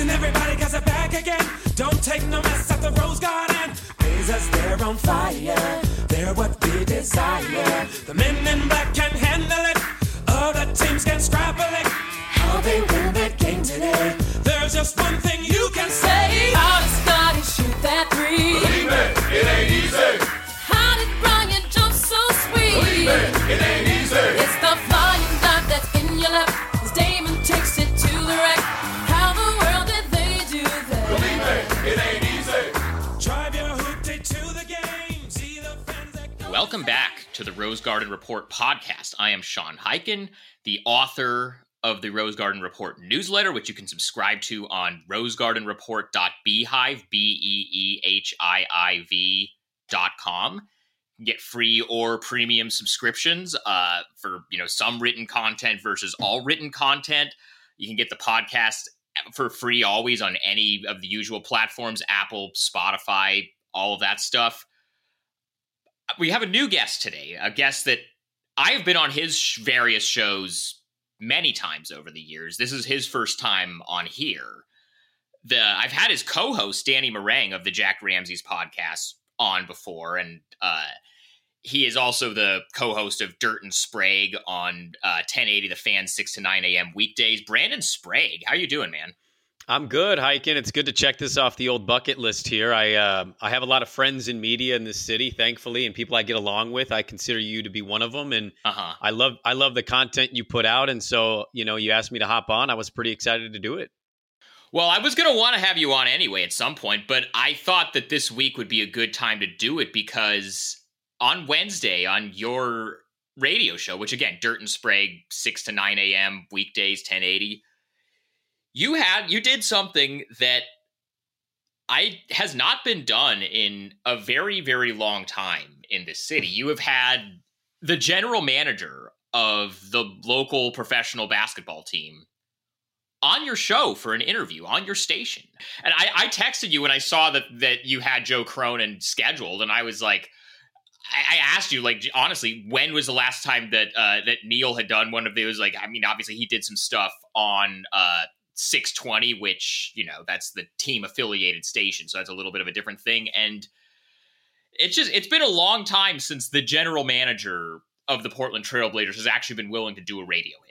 Listen, everybody, cause they're back again. Don't take no mess at the Rose Garden. Blazers, they're on fire. They're what we desire. The men in black can handle it. Other teams can scrabble it. How they win that game today. There's just one thing you can say. How did Scotty shoot that three? Believe me, it ain't easy. How did Brian jump so sweet? Believe me, it ain't easy. It's the flying dive that's in your lap. Welcome back to the Rose Garden Report podcast. I am Sean Highkin, the author of the Rose Garden Report newsletter, which you can subscribe to on rosegardenreport.beehiiv, B E E H I I V dot com. Get free or premium subscriptions uh, for you know some written content versus all written content. You can get the podcast for free always on any of the usual platforms Apple, Spotify, all of that stuff we have a new guest today, a guest that I have been on his various shows many times over the years. This is his first time on here. The I've had his co-host Danny Marang of the Jacked Ramsays podcast on before, and uh, he is also the co-host of Dirt and Sprague on uh, 1080 The Fan, six to nine a.m. weekdays. Brandon Sprague, how you doing, man? I'm good, Highkin. It's good to check this off the old bucket list here. I uh, I have a lot of friends in media in this city, thankfully, and people I get along with. I consider you to be one of them, and Uh huh. I love I love the content you put out. And so, you know, you asked me to hop on. I was pretty excited to do it. Well, I was going to want to have you on anyway at some point, but I thought that this week would be a good time to do it because on Wednesday on your radio show, which again, Dirt and Sprague, 6 to 9 a.m., weekdays, 1080, you had, you did something that I has not been done in a very, very long time in this city. You have had the general manager of the local professional basketball team on your show for an interview on your station. And I, I texted you when I saw that that you had Joe Cronin scheduled, and I was like, I, I asked you, like, honestly, when was the last time that uh, that Neil had done one of those? Like, I mean, obviously he did some stuff on uh, 620, which you know that's the team affiliated station, so that's a little bit of a different thing. And it's just it's been a long time since the general manager of the Portland Trailblazers has actually been willing to do a radio hit.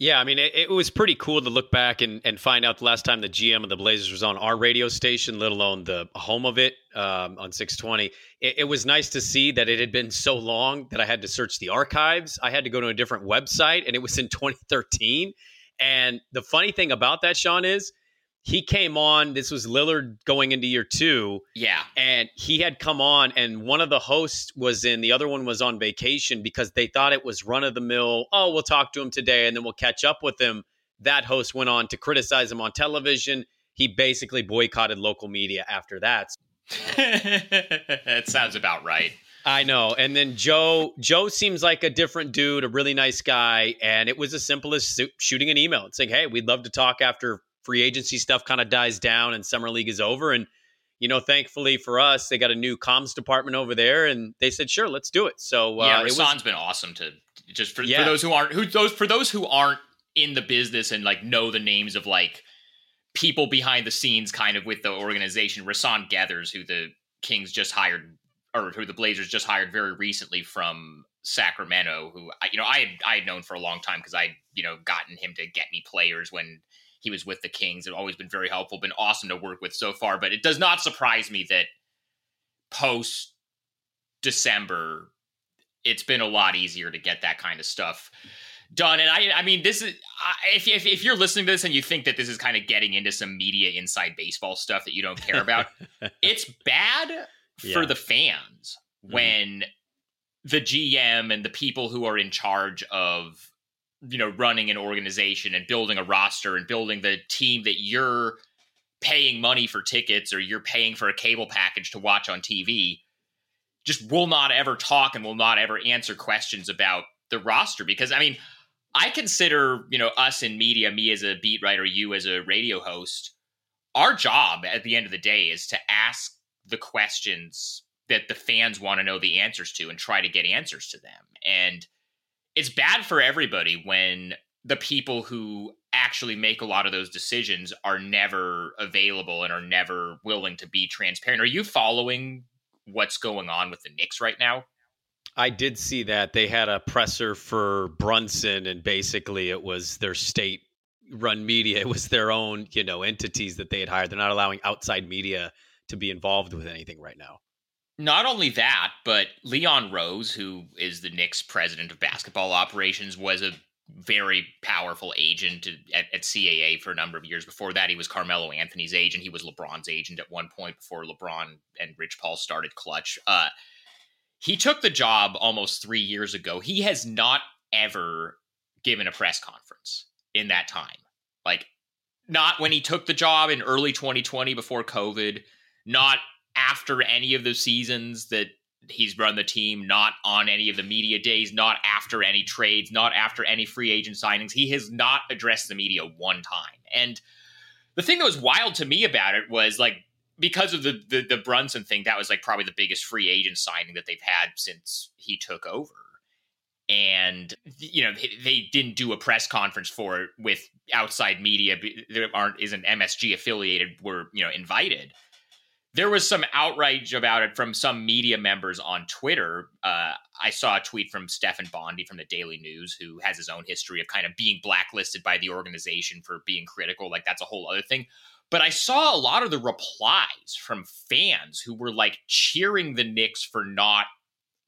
Yeah, I mean, it, it was pretty cool to look back and, and find out the last time the GM of the Blazers was on our radio station, let alone the home of it um, on 620. It, it was nice to see that it had been so long that I had to search the archives. I had to go to a different website, and it was in 2013. And the funny thing about that, Sean, is he came on. This was Lillard going into year two, Yeah, and he had come on and one of the hosts was in the other one was on vacation because they thought it was run of the mill oh we'll talk to him today and then we'll catch up with him that host went on to criticize him on television he basically boycotted local media after that that sounds about right. I know and then joe joe seems like a different dude a really nice guy and it was as simple as shooting an email and saying hey we'd love to talk after free agency stuff kind of dies down and summer league is over and you know, thankfully for us, they got a new comms department over there, and they said, "Sure, let's do it." So uh, yeah, Rasan's been awesome to just for, Yeah. for those who aren't who those for those who aren't in the business and like know the names of like people behind the scenes, kind of with the organization. Rasan Gathers, who the Kings just hired, or who the Blazers just hired very recently from Sacramento, who I, you know I had I had known for a long time because I you know gotten him to get me players when he was with the Kings. It's always been very helpful, been awesome to work with so far. But it does not surprise me that post December, it's been a lot easier to get that kind of stuff done. And I, I mean, this is I- if if, if you're listening to this and you think that this is kind of getting into some media inside baseball stuff that you don't care about, it's bad for the fans Mhm. when the GM and the people who are in charge of you know running an organization and building a roster and building the team that you're paying money for tickets or you're paying for a cable package to watch on TV just will not ever talk and will not ever answer questions about the roster because I mean I consider, you know, us in media, me as a beat writer, you as a radio host, our job at the end of the day is to ask the questions that the fans want to know the answers to and try to get answers to them. And it's bad for everybody when the people who actually make a lot of those decisions are never available and are never willing to be transparent. Are you following what's going on with the Knicks right now? I did see that they had a presser for Brunson, and basically it was their state run media. It was their own, you know, entities that they had hired. They're not allowing outside media to be involved with anything right now. Not only that, but Leon Rose, who is the Knicks president of basketball operations, was a very powerful agent at, at, CAA for a number of years. Before that, he was Carmelo Anthony's agent. He was LeBron's agent at one point before LeBron and Rich Paul started Clutch. Uh, he took the job almost three years ago. He has not ever given a press conference in that time. Like, not when he took the job in early 2020 before COVID, not after any of the seasons that he's run the team, not on any of the media days, not after any trades, not after any free agent signings. He has not addressed the media one time. And the thing that was wild to me about it was like because of the, the, the Brunson thing, that was like probably the biggest free agent signing that they've had since he took over. And you know they didn't do a press conference for it with outside media. There aren't isn't MSG affiliated. Were you know invited there was some outrage about it from some media members on Twitter. Uh, I saw a tweet from Stefan Bondy from the Daily News, who has his own history of kind of being blacklisted by the organization for being critical. Like that's a whole other thing. But I saw a lot of the replies from fans who were like cheering the Knicks for not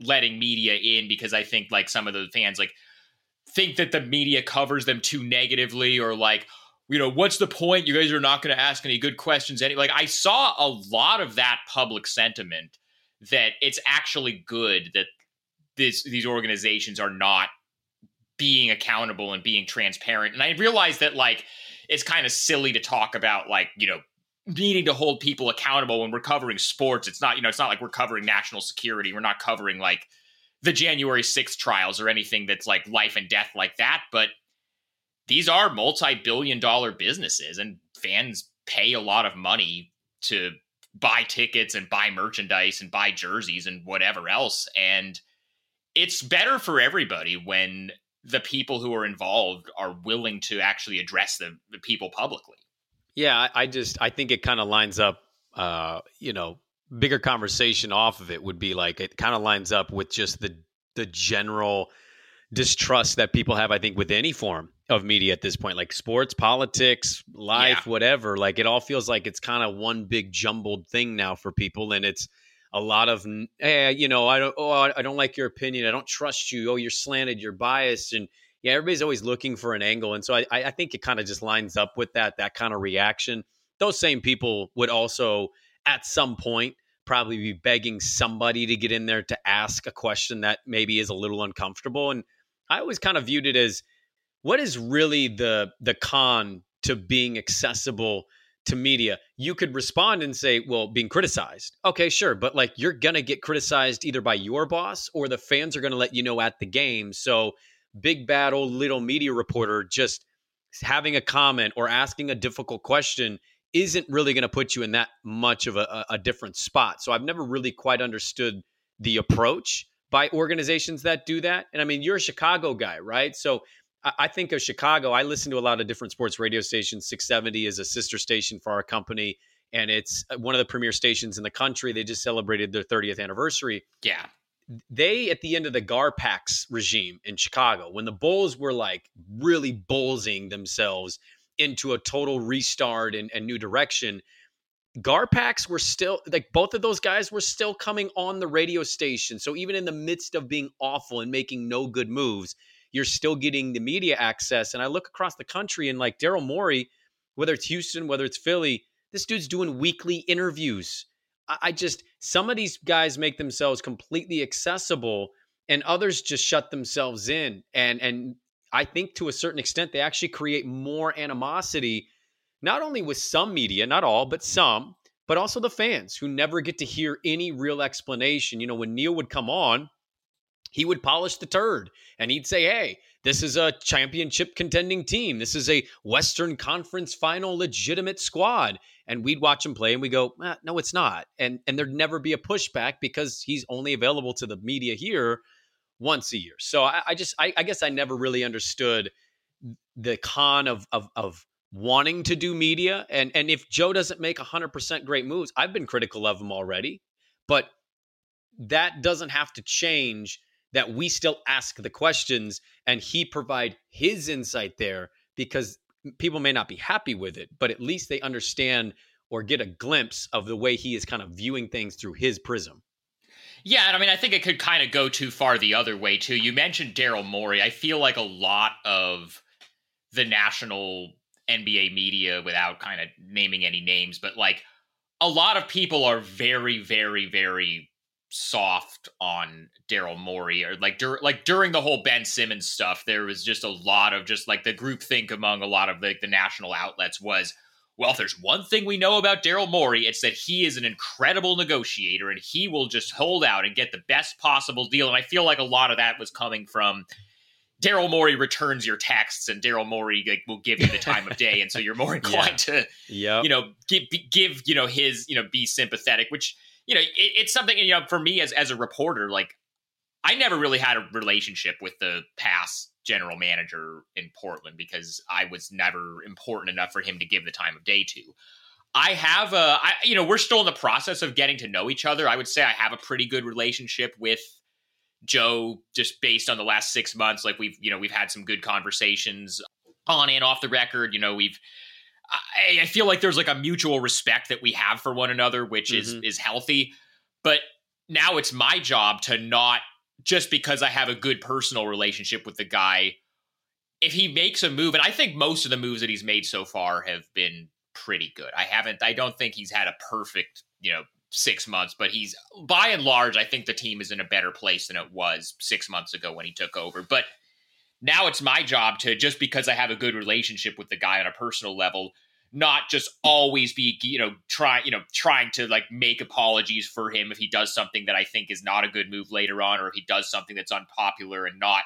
letting media in because I think like some of the fans like think that the media covers them too negatively or like you know, what's the point? You guys are not going to ask any good questions. Any like I saw a lot of that public sentiment that it's actually good that this these organizations are not being accountable and being transparent. And I realized that like it's kind of silly to talk about like, you know, needing to hold people accountable when we're covering sports. It's not, you know, it's not like we're covering national security. We're not covering like the January 6th trials or anything that's like life and death like that, but these are multi-billion dollar businesses and fans pay a lot of money to buy tickets and buy merchandise and buy jerseys and whatever else. And it's better for everybody when the people who are involved are willing to actually address the, the people publicly. Yeah I, just i think it kind of lines up uh you know bigger conversation off of it would be like it kind of lines up with just the the general distrust that people have i think with any form of media at this point, like sports, politics, life, yeah. whatever. Like it all feels like it's kind of one big jumbled thing now for people, and it's a lot of, hey, you know, I don't, oh, I don't like your opinion, I don't trust you, oh, you're slanted, you're biased, and yeah, everybody's always looking for an angle, and so I, I think it kind of just lines up with that, that kind of reaction. Those same people would also, at some point, probably be begging somebody to get in there to ask a question that maybe is a little uncomfortable, and I always kind of viewed it as what is really the the con to being accessible to media? You could respond and say well being criticized. Okay sure but like you're gonna get criticized either by your boss or the fans are gonna let you know at the game. So big bad old little media reporter just having a comment or asking a difficult question isn't really going to put you in that much of a, a, different spot. So i've never really quite understood the approach by organizations that do that. And i mean you're a chicago guy right? So I think of Chicago. I listen to a lot of different sports radio stations. 670 is a sister station for our company, and it's uh, one of the premier stations in the country. They just celebrated their 30th anniversary. Yeah. They, at the end of the Garpax regime in Chicago, when the Bulls were like really bullsing themselves into a total restart and, and new direction, Garpax were still like both of those guys were still coming on the radio station. So even in the midst of being awful and making no good moves, you're still getting the media access. And I look across the country and like Daryl Morey, whether it's Houston, whether it's Philly, this dude's doing weekly interviews. I just, some of these guys make themselves completely accessible and others just shut themselves in. And, and I think to a certain extent, they actually create more animosity, not only with some media, not all, but some, but also the fans who never get to hear any real explanation. You know, when Neil would come on, he would polish the turd and he'd say, Hey, this is a championship contending team. This is a Western Conference final legitimate squad. And we'd watch him play and we go, eh, No, it's not. And, and there'd never be a pushback because he's only available to the media here once a year. So I, I just, I, I guess I never really understood the con of of of wanting to do media and and if Joe doesn't make 100% great moves, I've been critical of him already, but that doesn't have to change that we still ask the questions and he provide his insight there because people may not be happy with it, but at least they understand or get a glimpse of the way he is kind of viewing things through his prism. Yeah, and I mean, I think it could kind of go too far the other way too. You mentioned Daryl Morey. I feel like a lot of the national NBA media, without kind of naming any names, but like a lot of people are very, very, very soft on Daryl Morey or like dur- like during the whole Ben Simmons stuff there was just a lot of just like the group think among a lot of like the national outlets was well if there's one thing we know about Daryl Morey it's that he is an incredible negotiator and he will just hold out and get the best possible deal and I feel like a lot of that was coming from Daryl Morey returns your texts and Daryl Morey like, will give you the time of day and so you're more inclined yeah. to yep. you know give give you know his you know be sympathetic which you know, it, it's something you know for me as as a reporter, like I never really had a relationship with the past general manager in Portland because I was never important enough for him to give the time of day to. I have a, I, you know, we're still in the process of getting to know each other. I would say I have a pretty good relationship with Joe, just based on the last six months. Like we've, you know, we've had some good conversations on and off the record. You know, we've I, I feel like there's like a mutual respect that we have for one another, which is Mhm. is healthy. But now it's my job to not just because I have a good personal relationship with the guy. If he makes a move, and I think most of the moves that he's made so far have been pretty good. I haven't. I don't think he's had a perfect, you know, six months, but he's by and large. I think the team is in a better place than it was six months ago when he took over. But now it's my job to just because I have a good relationship with the guy on a personal level, not just always be you know trying you know trying to like make apologies for him if he does something that I think is not a good move later on, or if he does something that's unpopular and not.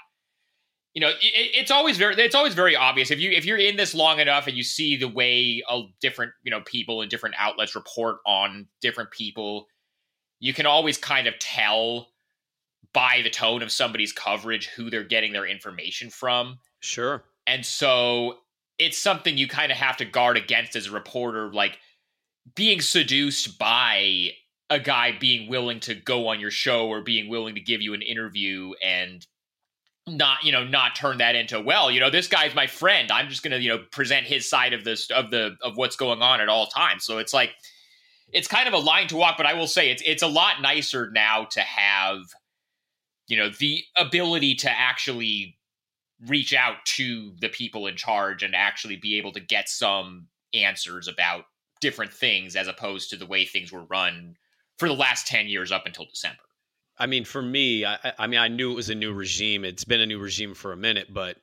You know, it, it's always very it's always very obvious if you if you're in this long enough and you see the way of different you know people and different outlets report on different people, you can always kind of tell by the tone of somebody's coverage who they're getting their information from. Sure. And so it's something you kind of have to guard against as a reporter, like being seduced by a guy being willing to go on your show or being willing to give you an interview and not you know not turn that into well you know this guy's my friend i'm just gonna you know present his side of this of the of what's going on at all times so it's like it's kind of a line to walk but i will say it's it's a lot nicer now to have you know the ability to actually reach out to the people in charge and actually be able to get some answers about different things as opposed to the way things were run for the last 10 years up until December. I mean, for me, I, I mean, I knew it was a new regime. It's been a new regime for a minute, but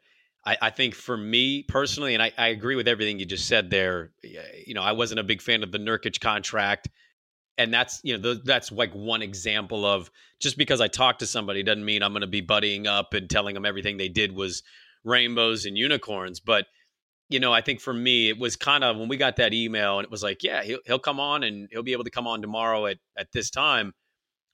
I, I think for me personally, and I, I agree with everything you just said there. You know, I wasn't a big fan of the Nurkic contract, and that's you know th- that's like one example of just because I talked to somebody doesn't mean I'm going to be buddying up and telling them everything they did was rainbows and unicorns. But you know, I think for me, it was kind of when we got that email and it was like, yeah, he'll, he'll come on and he'll be able to come on tomorrow at at this time.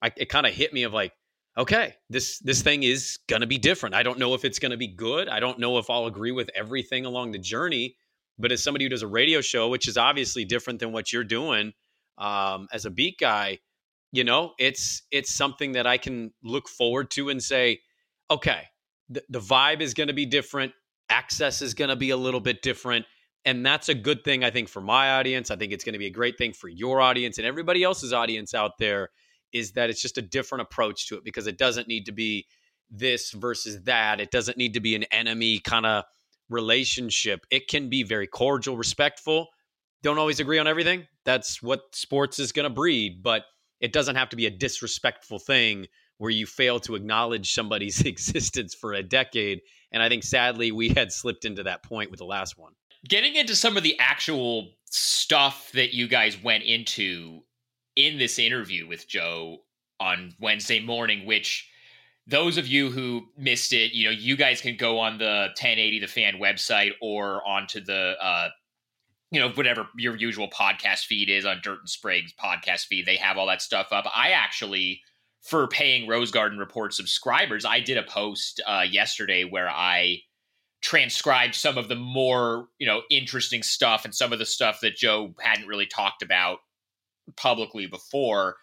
I, it kind of hit me of like, okay, this this thing is gonna be different. I don't know if it's gonna be good. I don't know if I'll agree with everything along the journey. But as somebody who does a radio show, which is obviously different than what you're doing um, as a beat guy, you know, it's it's something that I can look forward to and say, okay, the, the vibe is going to be different, access is going to be a little bit different, and that's a good thing I think for my audience. I think it's going to be a great thing for your audience and everybody else's audience out there. Is that it's just a different approach to it because it doesn't need to be this versus that. It doesn't need to be an enemy kind of relationship. It can be very cordial, respectful. Don't always agree on everything. That's what sports is going to breed, but it doesn't have to be a disrespectful thing where you fail to acknowledge somebody's existence for a decade. And I think sadly we had slipped into that point with the last one. Getting into some of the actual stuff that you guys went into in this interview with Joe on Wednesday morning, which those of you who missed it, you know, you guys can go on the 1080 the fan website or onto the uh you know, whatever your usual podcast feed is on Dirt and Sprague's podcast feed. They have all that stuff up. I actually, for paying Rose Garden Report subscribers, I did a post uh, yesterday where I transcribed some of the more you know interesting stuff and some of the stuff that Joe hadn't really talked about publicly before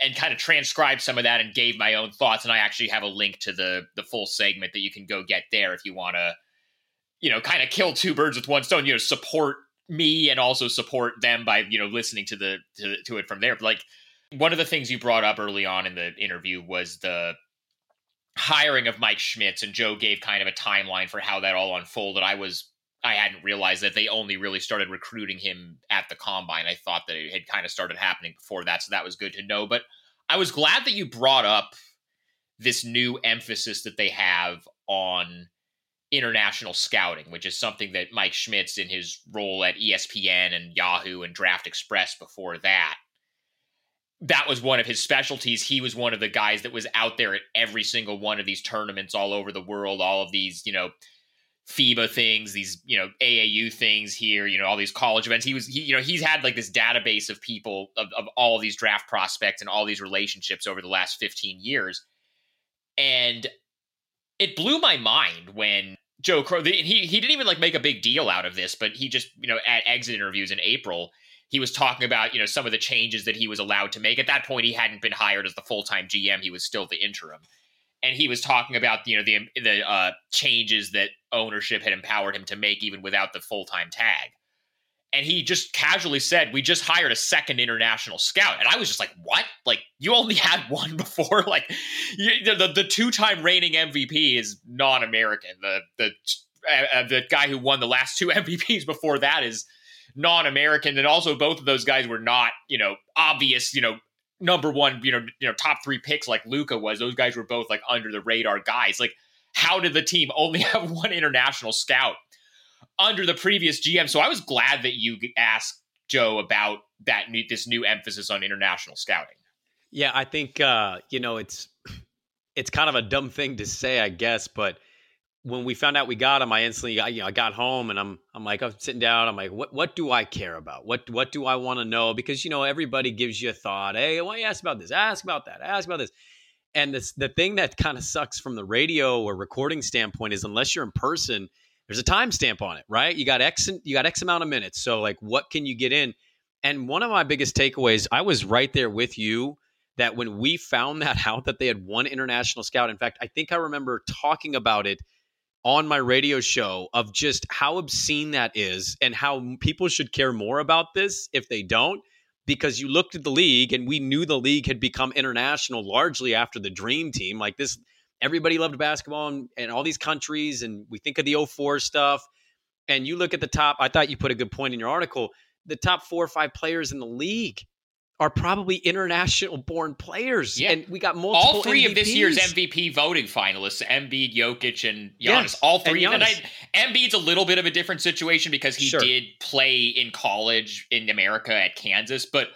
and kind of transcribed some of that and gave my own thoughts and I actually have a link to the the full segment that you can go get there if you want to you know kind of kill two birds with one stone you know support me and also support them by you know listening to the to, to it from there but like one of the things you brought up early on in the interview was the hiring of Mike Schmitz, and Joe gave kind of a timeline for how that all unfolded. I was I hadn't realized that they only really started recruiting him at the combine. I thought that it had kind of started happening before that, so that was good to know. But I was glad that you brought up this new emphasis that they have on international scouting, which is something that Mike Schmitz in his role at ESPN and Yahoo and Draft Express before that that was one of his specialties. He was one of the guys that was out there at every single one of these tournaments all over the world, all of these, you know, FIBA things, these, you know, AAU things here, you know, all these college events. He was, he, you know, he's had like this database of people, of, of all of these draft prospects and all these relationships over the last 15 years. And it blew my mind when Joe Crow, he, he didn't even like make a big deal out of this, but he just, you know, at exit interviews in April, he was talking about you know some of the changes that he was allowed to make. At that point, he hadn't been hired as the full time GM; he was still the interim, and he was talking about you know the the uh, changes that ownership had empowered him to make, even without the full time tag. And he just casually said, "We just hired a second international scout," and I was just like, "What? Like you only had one before? Like you, the the two time reigning MVP is non American. The the uh, the guy who won the last two MVPs before that is." non-American, and also both of those guys were not, you know, obvious, you know, number one, you know, you know, top three picks like Luka was. Those guys were both like under the radar guys. Like, how did the team only have one international scout under the previous GM? So I was glad that you asked Joe about that new this new emphasis on international scouting. Yeah, I think uh, you know it's it's kind of a dumb thing to say, I guess, but when we found out we got him, I instantly, you know, I got home and I'm, I'm like, I'm sitting down. I'm like, what, what do I care about? What, what do I want to know? Because you know, everybody gives you a thought. Hey, why you ask about this? Ask about that. Ask about this. And this, the thing that kind of sucks from the radio or recording standpoint is unless you're in person, there's a timestamp on it, right? You got X, you got X amount of minutes. So like, what can you get in? And one of my biggest takeaways, I was right there with you that when we found that out that they had one international scout. In fact, I think I remember talking about it on my radio show of just how obscene that is and how people should care more about this if they don't because you looked at the league and we knew the league had become international largely after the dream team like this everybody loved basketball and, in all these countries and we think of the 04 stuff and you look at the top i thought you put a good point in your article the top four or five players in the league are probably international born players. Yeah. And we got multiple All three MVPs. of this year's MVP voting finalists, Embiid, Jokic, and Giannis. Yes. All three. And, Giannis. and I, Embiid's a little bit of a different situation because he sure. did play in college in America at Kansas, but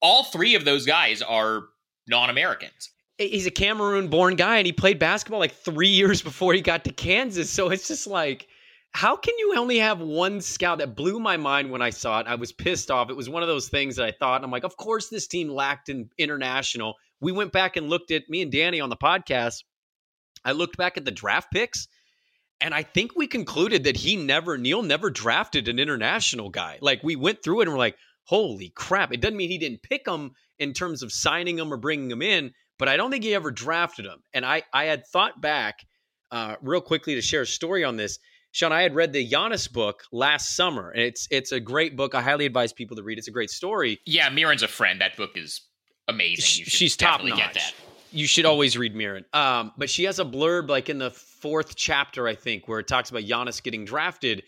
all three of those guys are non-Americans. He's a Cameroon born guy and he played basketball like three years before he got to Kansas. So it's just like how can you only have one scout that blew my mind when I saw it? I was pissed off. It was one of those things that I thought, I'm like, of course this team lacked in international. We went back and looked at me and Danny on the podcast. I looked back at the draft picks, and I think we concluded that he never, Neil never drafted an international guy. Like we went through it and we're like, holy crap. It doesn't mean he didn't pick them in terms of signing them or bringing them in, but I don't think he ever drafted them. And I, I had thought back uh, real quickly to share a story on this Sean, I had read the Giannis book last summer, and it's it's a great book. I highly advise people to read. It's a great story. Yeah, Mirin's a friend. That book is amazing. She's top notch. Get that. You should always read Mirin. Um, but she has a blurb like in the fourth chapter, I think, where it talks about Giannis getting drafted,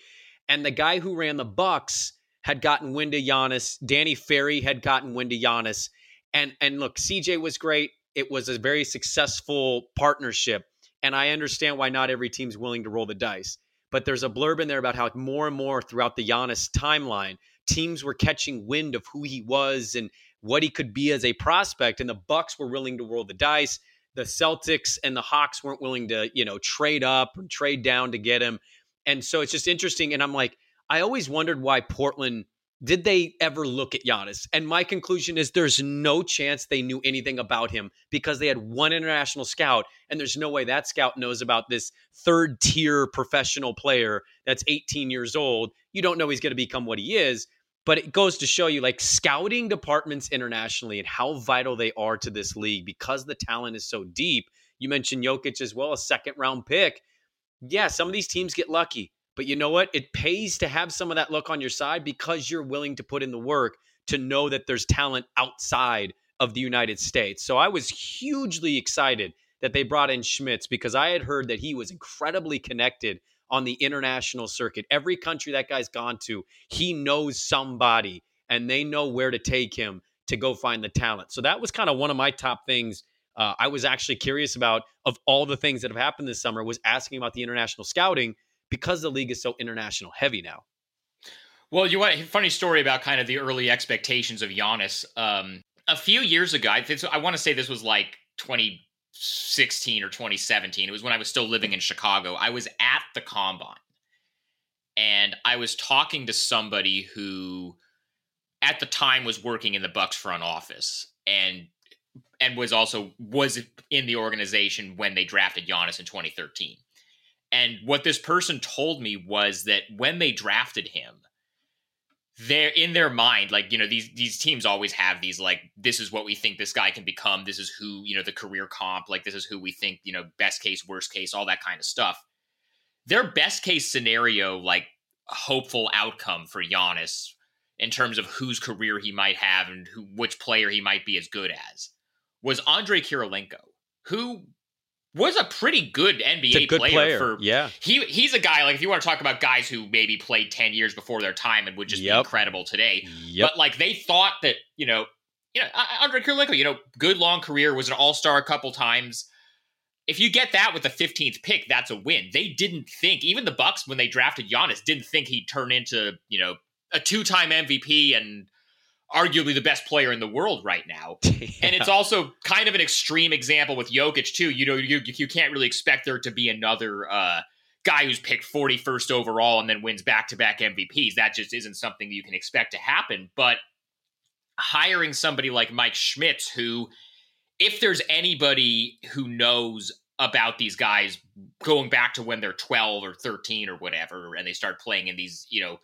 and the guy who ran the Bucks had gotten wind of Giannis. Danny Ferry had gotten wind of Giannis, and and look, CJ was great. It was a very successful partnership, and I understand why not every team's willing to roll the dice but there's a blurb in there about how more and more throughout the Giannis timeline, teams were catching wind of who he was and what he could be as a prospect, and the Bucks were willing to roll the dice. The Celtics and the Hawks weren't willing to, you know, trade up and trade down to get him. And so it's just interesting. And I'm like, I always wondered why Portland did they ever look at Giannis? And my conclusion is there's no chance they knew anything about him because they had one international scout, and there's no way that scout knows about this third tier professional player that's 18 years old. You don't know he's going to become what he is. But it goes to show you like scouting departments internationally and how vital they are to this league because the talent is so deep. You mentioned Jokic as well, a second round pick. Yeah, some of these teams get lucky, but you know what? It pays to have some of that luck on your side because you're willing to put in the work to know that there's talent outside of the United States. So I was hugely excited that they brought in Schmitz because I had heard that he was incredibly connected on the international circuit. Every country that guy's gone to, he knows somebody and they know where to take him to go find the talent. So that was kind of one of my top things. Uh, I was actually curious about of all the things that have happened this summer was asking about the international scouting because the league is so international heavy now. Well, you want funny story about kind of the early expectations of Giannis. Um, a few years ago, I, think, I want to say this was like 2016 or 2017. It was when I was still living in Chicago. I was at the combine and I was talking to somebody who at the time was working in the Bucks front office and and was also was in the organization when they drafted Giannis in 2013. And what this person told me was that when they drafted him, they're in their mind like you know these these teams always have these like this is what we think this guy can become. This is who you know the career comp like this is who we think you know best case worst case all that kind of stuff. Their best case scenario like hopeful outcome for Giannis in terms of whose career he might have and who which player he might be as good as was Andre Kirilenko who was a pretty good NBA good player, player, for yeah. He he's a guy like if you want to talk about guys who maybe played 10 years before their time and would just Yep. be incredible today. Yep. But like they thought that, you know, you know, Andre Kirilenko, you know, good long career, was an all-star a couple times. If you get that with the 15th pick, that's a win. They didn't think, even the Bucks when they drafted Giannis, didn't think he'd turn into, you know, a two-time MVP and arguably the best player in the world right now. And it's also kind of an extreme example with Jokic too. You know, you you can't really expect there to be another uh, guy who's picked 41st overall and then wins back-to-back MVPs. That just isn't something that you can expect to happen. But hiring somebody like Mike Schmitz, who, if there's anybody who knows about these guys going back to when they're 12 or 13 or whatever, and they start playing in these, you know,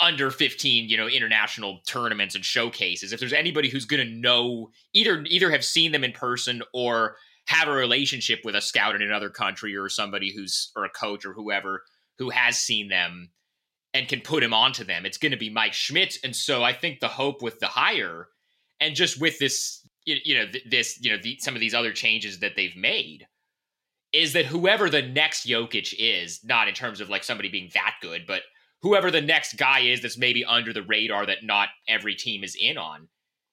under 15 you know international tournaments and showcases. If there's anybody who's going to know either either have seen them in person or have a relationship with a scout in another country or somebody who's or a coach or whoever who has seen them and can put him onto them it's going to be Mike Schmitz and so I think the hope with the hire and just with this you know this you know the, some of these other changes that they've made is that whoever the next Jokic is not in terms of like somebody being that good but whoever the next guy is that's maybe under the radar that not every team is in on,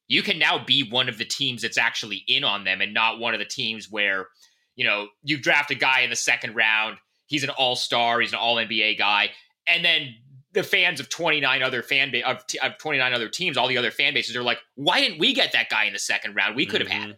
you can now be one of the teams that's actually in on them and not one of the teams where, you know, you draft a guy in the second round, he's an all-star, he's an all-NBA guy, and then the fans of 29 other fan base of, t- of 29 other teams, all the other fan bases are like, why didn't we get that guy in the second round? We could have mm-hmm. had him.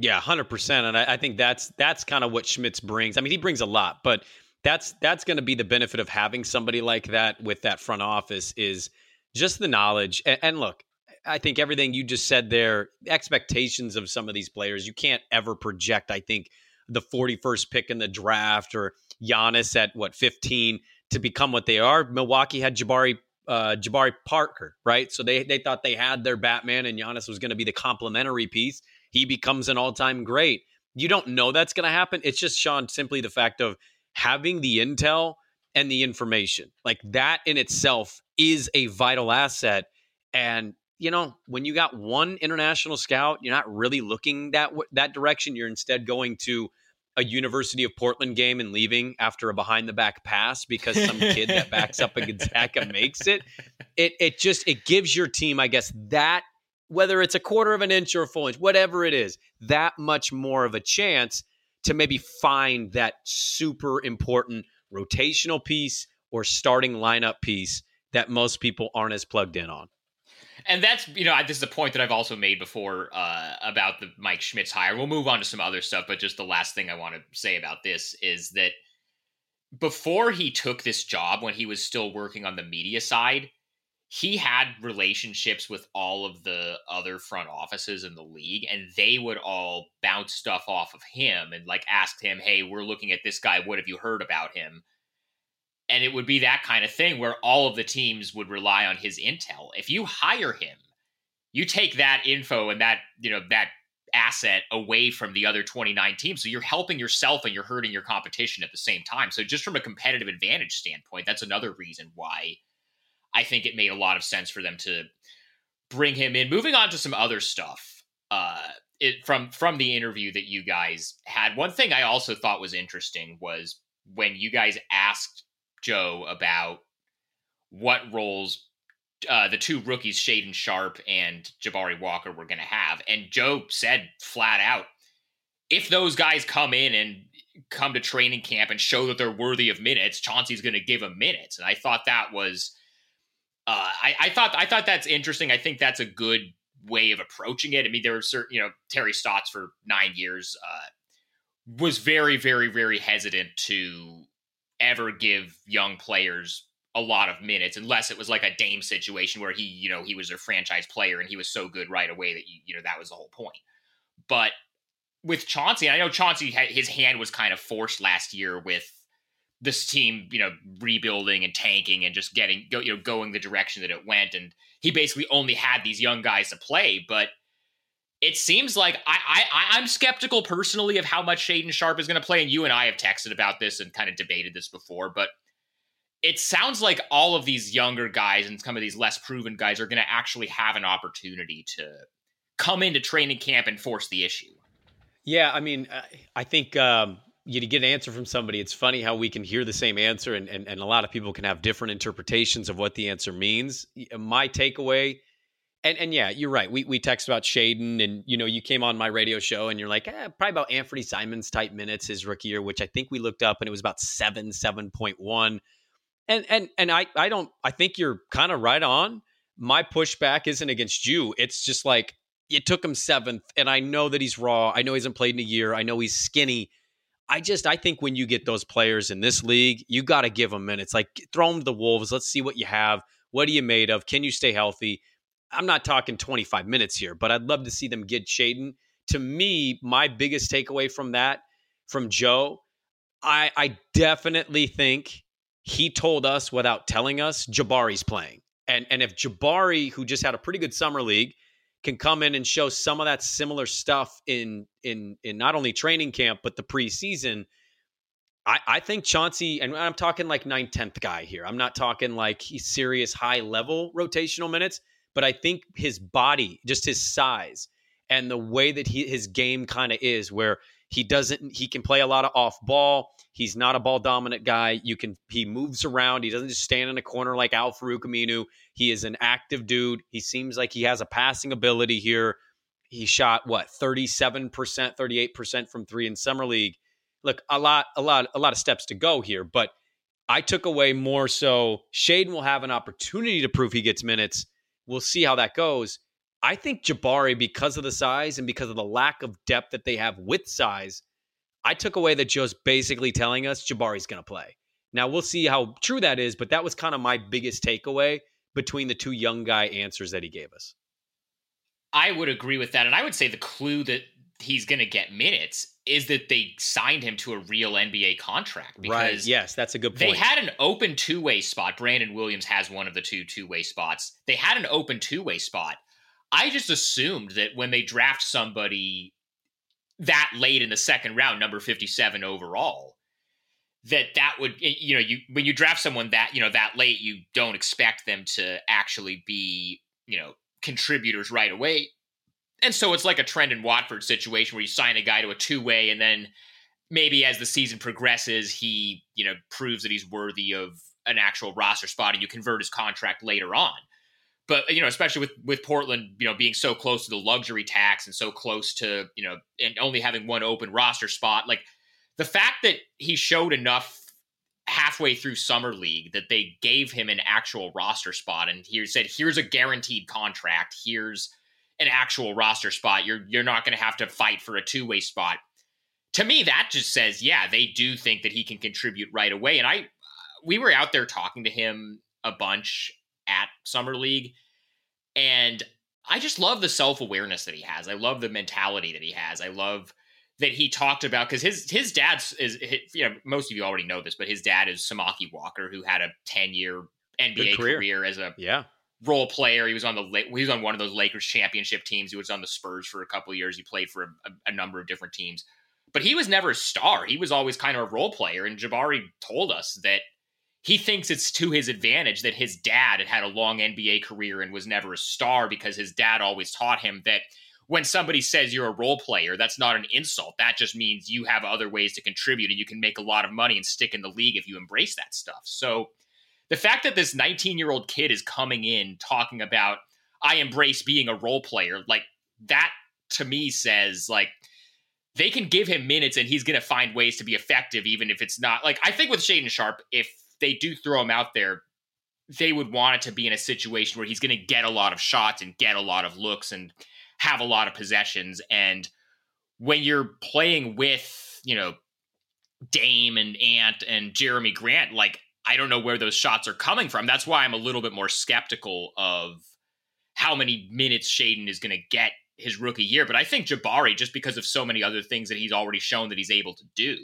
Yeah, hundred percent, and I, I think that's that's kind of what Schmitz brings. I mean, he brings a lot, but that's that's going to be the benefit of having somebody like that with that front office is just the knowledge. And, and look, I think everything you just said there, expectations of some of these players, you can't ever project. I think the forty first pick in the draft or Giannis at what fifteen to become what they are. Milwaukee had Jabari uh, Jabari Parker, right? So they they thought they had their Batman, and Giannis was going to be the complementary piece. He becomes an all time great. You don't know that's going to happen. It's just Sean simply the fact of having the intel and the information. Like that in itself is a vital asset. And you know, when you got one international scout, you're not really looking that that direction. You're instead going to a University of Portland game and leaving after a behind the back pass because some kid that backs up a Gonzaga makes it. It it just it gives your team, I guess, that whether it's a quarter of an inch or a full inch, whatever it is, that much more of a chance to maybe find that super important rotational piece or starting lineup piece that most people aren't as plugged in on. And that's you know this is a point that I've also made before uh, about the Mike Schmitz hire. We'll move on to some other stuff, but just the last thing I want to say about this is that before he took this job, when he was still working on the media side, he had relationships with all of the other front offices in the league and they would all bounce stuff off of him and like ask him hey we're looking at this guy. What have you heard about him? And it would be that kind of thing where all of the teams would rely on his intel. If you hire him you take that info and that you know that asset away from the other 29 teams so you're helping yourself and you're hurting your competition at the same time. So just from a competitive advantage standpoint that's another reason why I think it made a lot of sense for them to bring him in. Moving on to some other stuff. Uh, it, from from the interview that you guys had, one thing I also thought was interesting was when you guys asked Joe about what roles uh, the two rookies, Shaedon Sharpe and Jabari Walker, were going to have, and Joe said flat out, if those guys come in and come to training camp and show that they're worthy of minutes, Chauncey's going to give them minutes, and I thought that was uh, I, I thought I thought that's interesting. I think that's a good way of approaching it. I mean, there were certain, you know, Terry Stotts for nine years uh, was very, very, very hesitant to ever give young players a lot of minutes unless it was like a Dame situation where he, you know, he was a franchise player and he was so good right away that you, you know that was the whole point. But with Chauncey, I know Chauncey his hand was kind of forced last year with this team, you know, rebuilding and tanking and just getting go, you know going the direction that it went, and he basically only had these young guys to play. But it seems like I, I I'm skeptical personally of how much Shaedon Sharpe is going to play, and you and I have texted about this and kind of debated this before, but it sounds like all of these younger guys and some of these less proven guys are going to actually have an opportunity to come into training camp and force the issue. Yeah, I mean, I think um, you get an answer from somebody, it's funny how we can hear the same answer and, and, and a lot of people can have different interpretations of what the answer means. My takeaway, and, and yeah, you're right. We, we text about Shaedon and, you know, you came on my radio show and you're like, eh, probably about Anfernee Simons type minutes his rookie year, which I think we looked up and it was about seven, 7.1. And, and, and I, I don't, I think you're kind of right on. My pushback isn't against you. It's just like, it took him seventh and I know that he's raw. I know he hasn't played in a year. I know he's skinny I just I think when you get those players in this league, you got to give them minutes. Like throw them to the wolves. Let's see what you have. What are you made of? Can you stay healthy? I'm not talking 25 minutes here, but I'd love to see them get Shaedon. To me, my biggest takeaway from that from Joe, I I definitely think he told us without telling us Jabari's playing. And and if Jabari, who just had a pretty good summer league, can come in and show some of that similar stuff in in in not only training camp but the preseason. I, I think Chauncey, and I'm talking like 9th, 10th guy here. I'm not talking like serious high level rotational minutes, but I think his body, just his size, and the way that he his game kind of is, where he doesn't he can play a lot of off ball. He's not a ball dominant guy. You can he moves around. He doesn't just stand in a corner like Al Farouq Aminu. He is an active dude. He seems like he has a passing ability here. He shot what 37%, 38% from 3 in summer league. Look, a lot a lot a lot of steps to go here, but I took away more so Shaedon will have an opportunity to prove he gets minutes. We'll see how that goes. I think Jabari, because of the size and because of the lack of depth that they have with size, I took away that Joe's basically telling us Jabari's going to play. Now we'll see how true that is, but that was kind of my biggest takeaway between the two young guy answers that he gave us. I would agree with that. And I would say the clue that he's going to get minutes is that they signed him to a real NBA contract. Because right. Yes, that's a good point. They had an open two way spot. Brandon Williams has one of the two two way spots. They had an open two way spot. I just assumed that when they draft somebody that late in the second round, number 57 overall, that that would you know you when you draft someone that you know that late you don't expect them to actually be you know contributors right away. And so it's like a Trendon Watford situation where you sign a guy to a two way and then maybe as the season progresses he you know proves that he's worthy of an actual roster spot and you convert his contract later on. But you know, especially with with Portland, you know, being so close to the luxury tax and so close to you know, and only having one open roster spot, like the fact that he showed enough halfway through summer league that they gave him an actual roster spot and he said, "Here's a guaranteed contract. Here's an actual roster spot. You're you're not going to have to fight for a two way spot." To me, that just says, yeah, they do think that he can contribute right away. And I, we were out there talking to him a bunch at Summer League. And I just love the self awareness that he has. I love the mentality that he has. I love that he talked about because his his dad's is you know most of you already know this, but his dad is Samaki Walker, who had a ten year NBA career. career. as a Yeah. role player. He was on the he was on one of those Lakers championship teams. He was on the Spurs for a couple of years. He played for a, a number of different teams, but he was never a star. He was always kind of a role player. And Jabari told us that he thinks it's to his advantage that his dad had had a long NBA career and was never a star because his dad always taught him that when somebody says you're a role player, that's not an insult. That just means you have other ways to contribute and you can make a lot of money and stick in the league if you embrace that stuff. So the fact that this 19 year old kid is coming in talking about, I embrace being a role player, like that to me says, like, they can give him minutes and he's going to find ways to be effective, even if it's not like I think with Shaedon Sharpe, if they do throw him out there, they would want it to be in a situation where he's going to get a lot of shots and get a lot of looks and have a lot of possessions. And when you're playing with, you know, Dame and Ant and Jerami Grant, like, I don't know where those shots are coming from. That's why I'm a little bit more skeptical of how many minutes Shaedon is going to get his rookie year. But I think Jabari, just because of so many other things that he's already shown that he's able to do,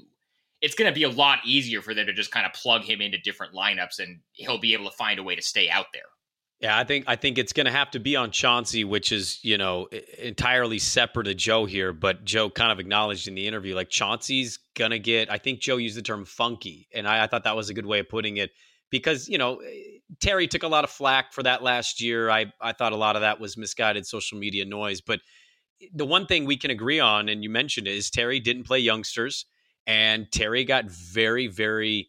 it's going to be a lot easier for them to just kind of plug him into different lineups and he'll be able to find a way to stay out there. Yeah, I think I think it's going to have to be on Chauncey, which is you know entirely separate to Joe here. But Joe kind of acknowledged in the interview like Chauncey's gonna get. I think Joe used the term funky, and I, I thought that was a good way of putting it because you know Terry took a lot of flack for that last year. I I thought a lot of that was misguided social media noise, but the one thing we can agree on, and you mentioned it, is Terry didn't play youngsters, and Terry got very very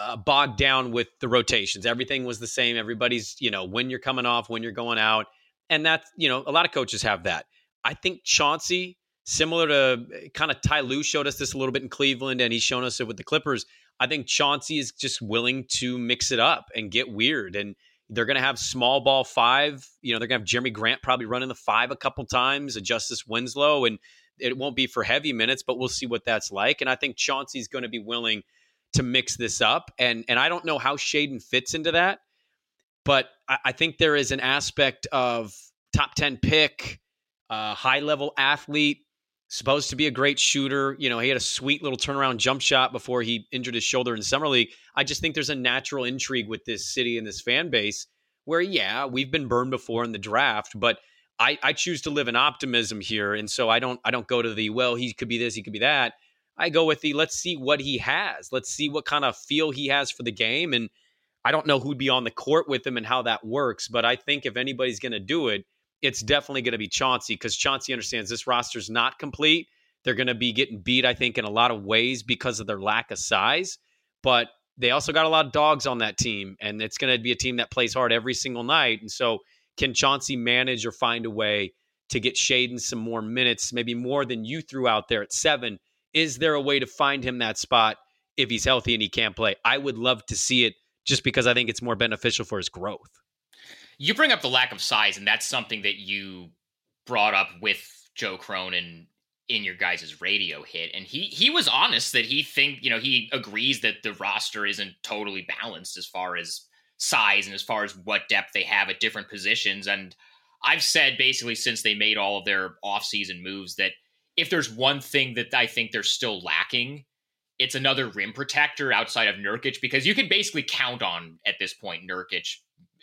uh, bogged down with the rotations. Everything was the same. Everybody's, you know, when you're coming off, when you're going out. And that's, you know, a lot of coaches have that. I think Chauncey, similar to kind of Ty Lue showed us this a little bit in Cleveland and he's shown us it with the Clippers. I think Chauncey is just willing to mix it up and get weird. And they're going to have small ball five. You know, they're going to have Jerami Grant probably running the five a couple times, a Justice Winslow. And it won't be for heavy minutes, but we'll see what that's like. And I think Chauncey's going to be willing – to mix this up. And and I don't know how Shaedon fits into that, but I, I think there is an aspect of top 10 pick, uh, high level athlete, supposed to be a great shooter. You know, he had a sweet little turnaround jump shot before he injured his shoulder in summer league. I just think there's a natural intrigue with this city and this fan base where, yeah, we've been burned before in the draft, but I, I choose to live in optimism here. And so I don't I don't go to the well, he could be this, he could be that. I go with the let's see what he has. Let's see what kind of feel he has for the game. And I don't know who'd be on the court with him and how that works, but I think if anybody's going to do it, it's definitely going to be Chauncey because Chauncey understands this roster's not complete. They're going to be getting beat, I think, in a lot of ways because of their lack of size. But they also got a lot of dogs on that team, and it's going to be a team that plays hard every single night. And so, can Chauncey manage or find a way to get Shaedon some more minutes, maybe more than you threw out there at seven? Is there a way to find him that spot if he's healthy and he can't play? I would love to see it just because I think it's more beneficial for his growth. You bring up the lack of size, and that's something that you brought up with Joe Cronin in your guys' radio hit. And he he was honest that he think, you know, he agrees that the roster isn't totally balanced as far as size and as far as what depth they have at different positions. And I've said basically since they made all of their offseason moves that if there's one thing that I think they're still lacking, it's another rim protector outside of Nurkic because you can basically count on at this point Nurkic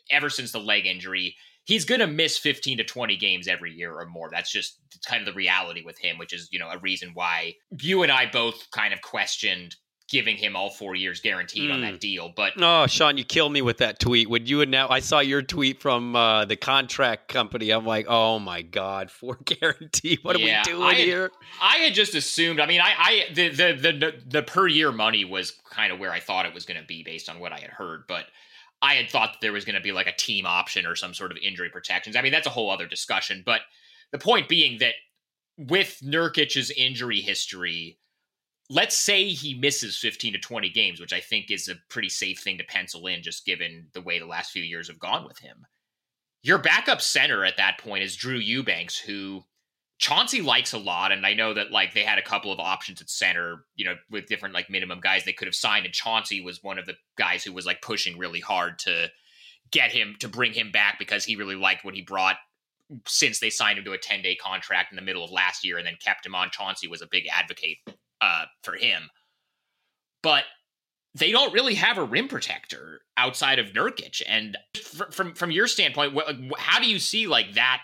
ever since the leg injury. He's going to miss 15 to 20 games every year or more. That's just kind of the reality with him, which is, you know, a reason why you and I both kind of questioned giving him all four years guaranteed mm. on that hmm. deal. But oh, Sean, you killed me with that tweet. Would you and now I saw your tweet from uh, the contract company. I'm like, oh my god, four guarantee. What yeah, are we doing I had, here? I had just assumed. I mean, I, I the, the the the per year money was kind of where I thought it was going to be based on what I had heard, but. I had thought that there was going to be like a team option or some sort of injury protections. I mean, that's a whole other discussion. But the point being that with Nurkic's injury history, let's say he misses 15 to 20 games, which I think is a pretty safe thing to pencil in, just given the way the last few years have gone with him. Your backup center at that point is Drew Eubanks, who Chauncey likes a lot. And I know that like they had a couple of options at center, you know, with different like minimum guys they could have signed. And Chauncey was one of the guys who was like pushing really hard to get him to bring him back because he really liked what he brought since they signed him to a 10 day contract in the middle of last year and then kept him on. Chauncey was a big advocate for him. But they don't really have a rim protector outside of Nurkic. And from from your standpoint, how do you see like that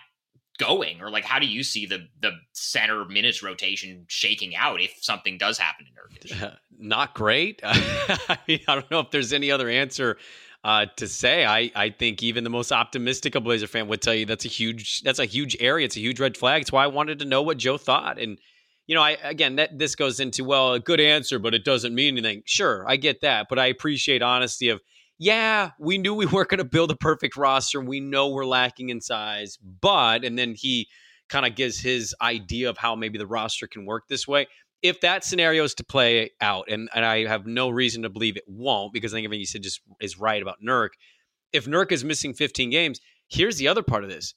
going, or like how do you see the the center minutes rotation shaking out if something does happen to Nurkic? Not great. I mean, I don't know if there's any other answer uh, to say. I I think even the most optimistic of Blazer fan would tell you that's a huge that's a huge area. It's a huge red flag. It's why I wanted to know what Joe thought and you know, I again that this goes into well, a good answer, but it doesn't mean anything. Sure, I get that, but I appreciate honesty of yeah, we knew we weren't going to build a perfect roster. We know we're lacking in size, but and then he kind of gives his idea of how maybe the roster can work this way. If that scenario is to play out, and, and I have no reason to believe it won't, because I think everything you said just is right about Nurk. If Nurk is missing 15 games, here's the other part of this.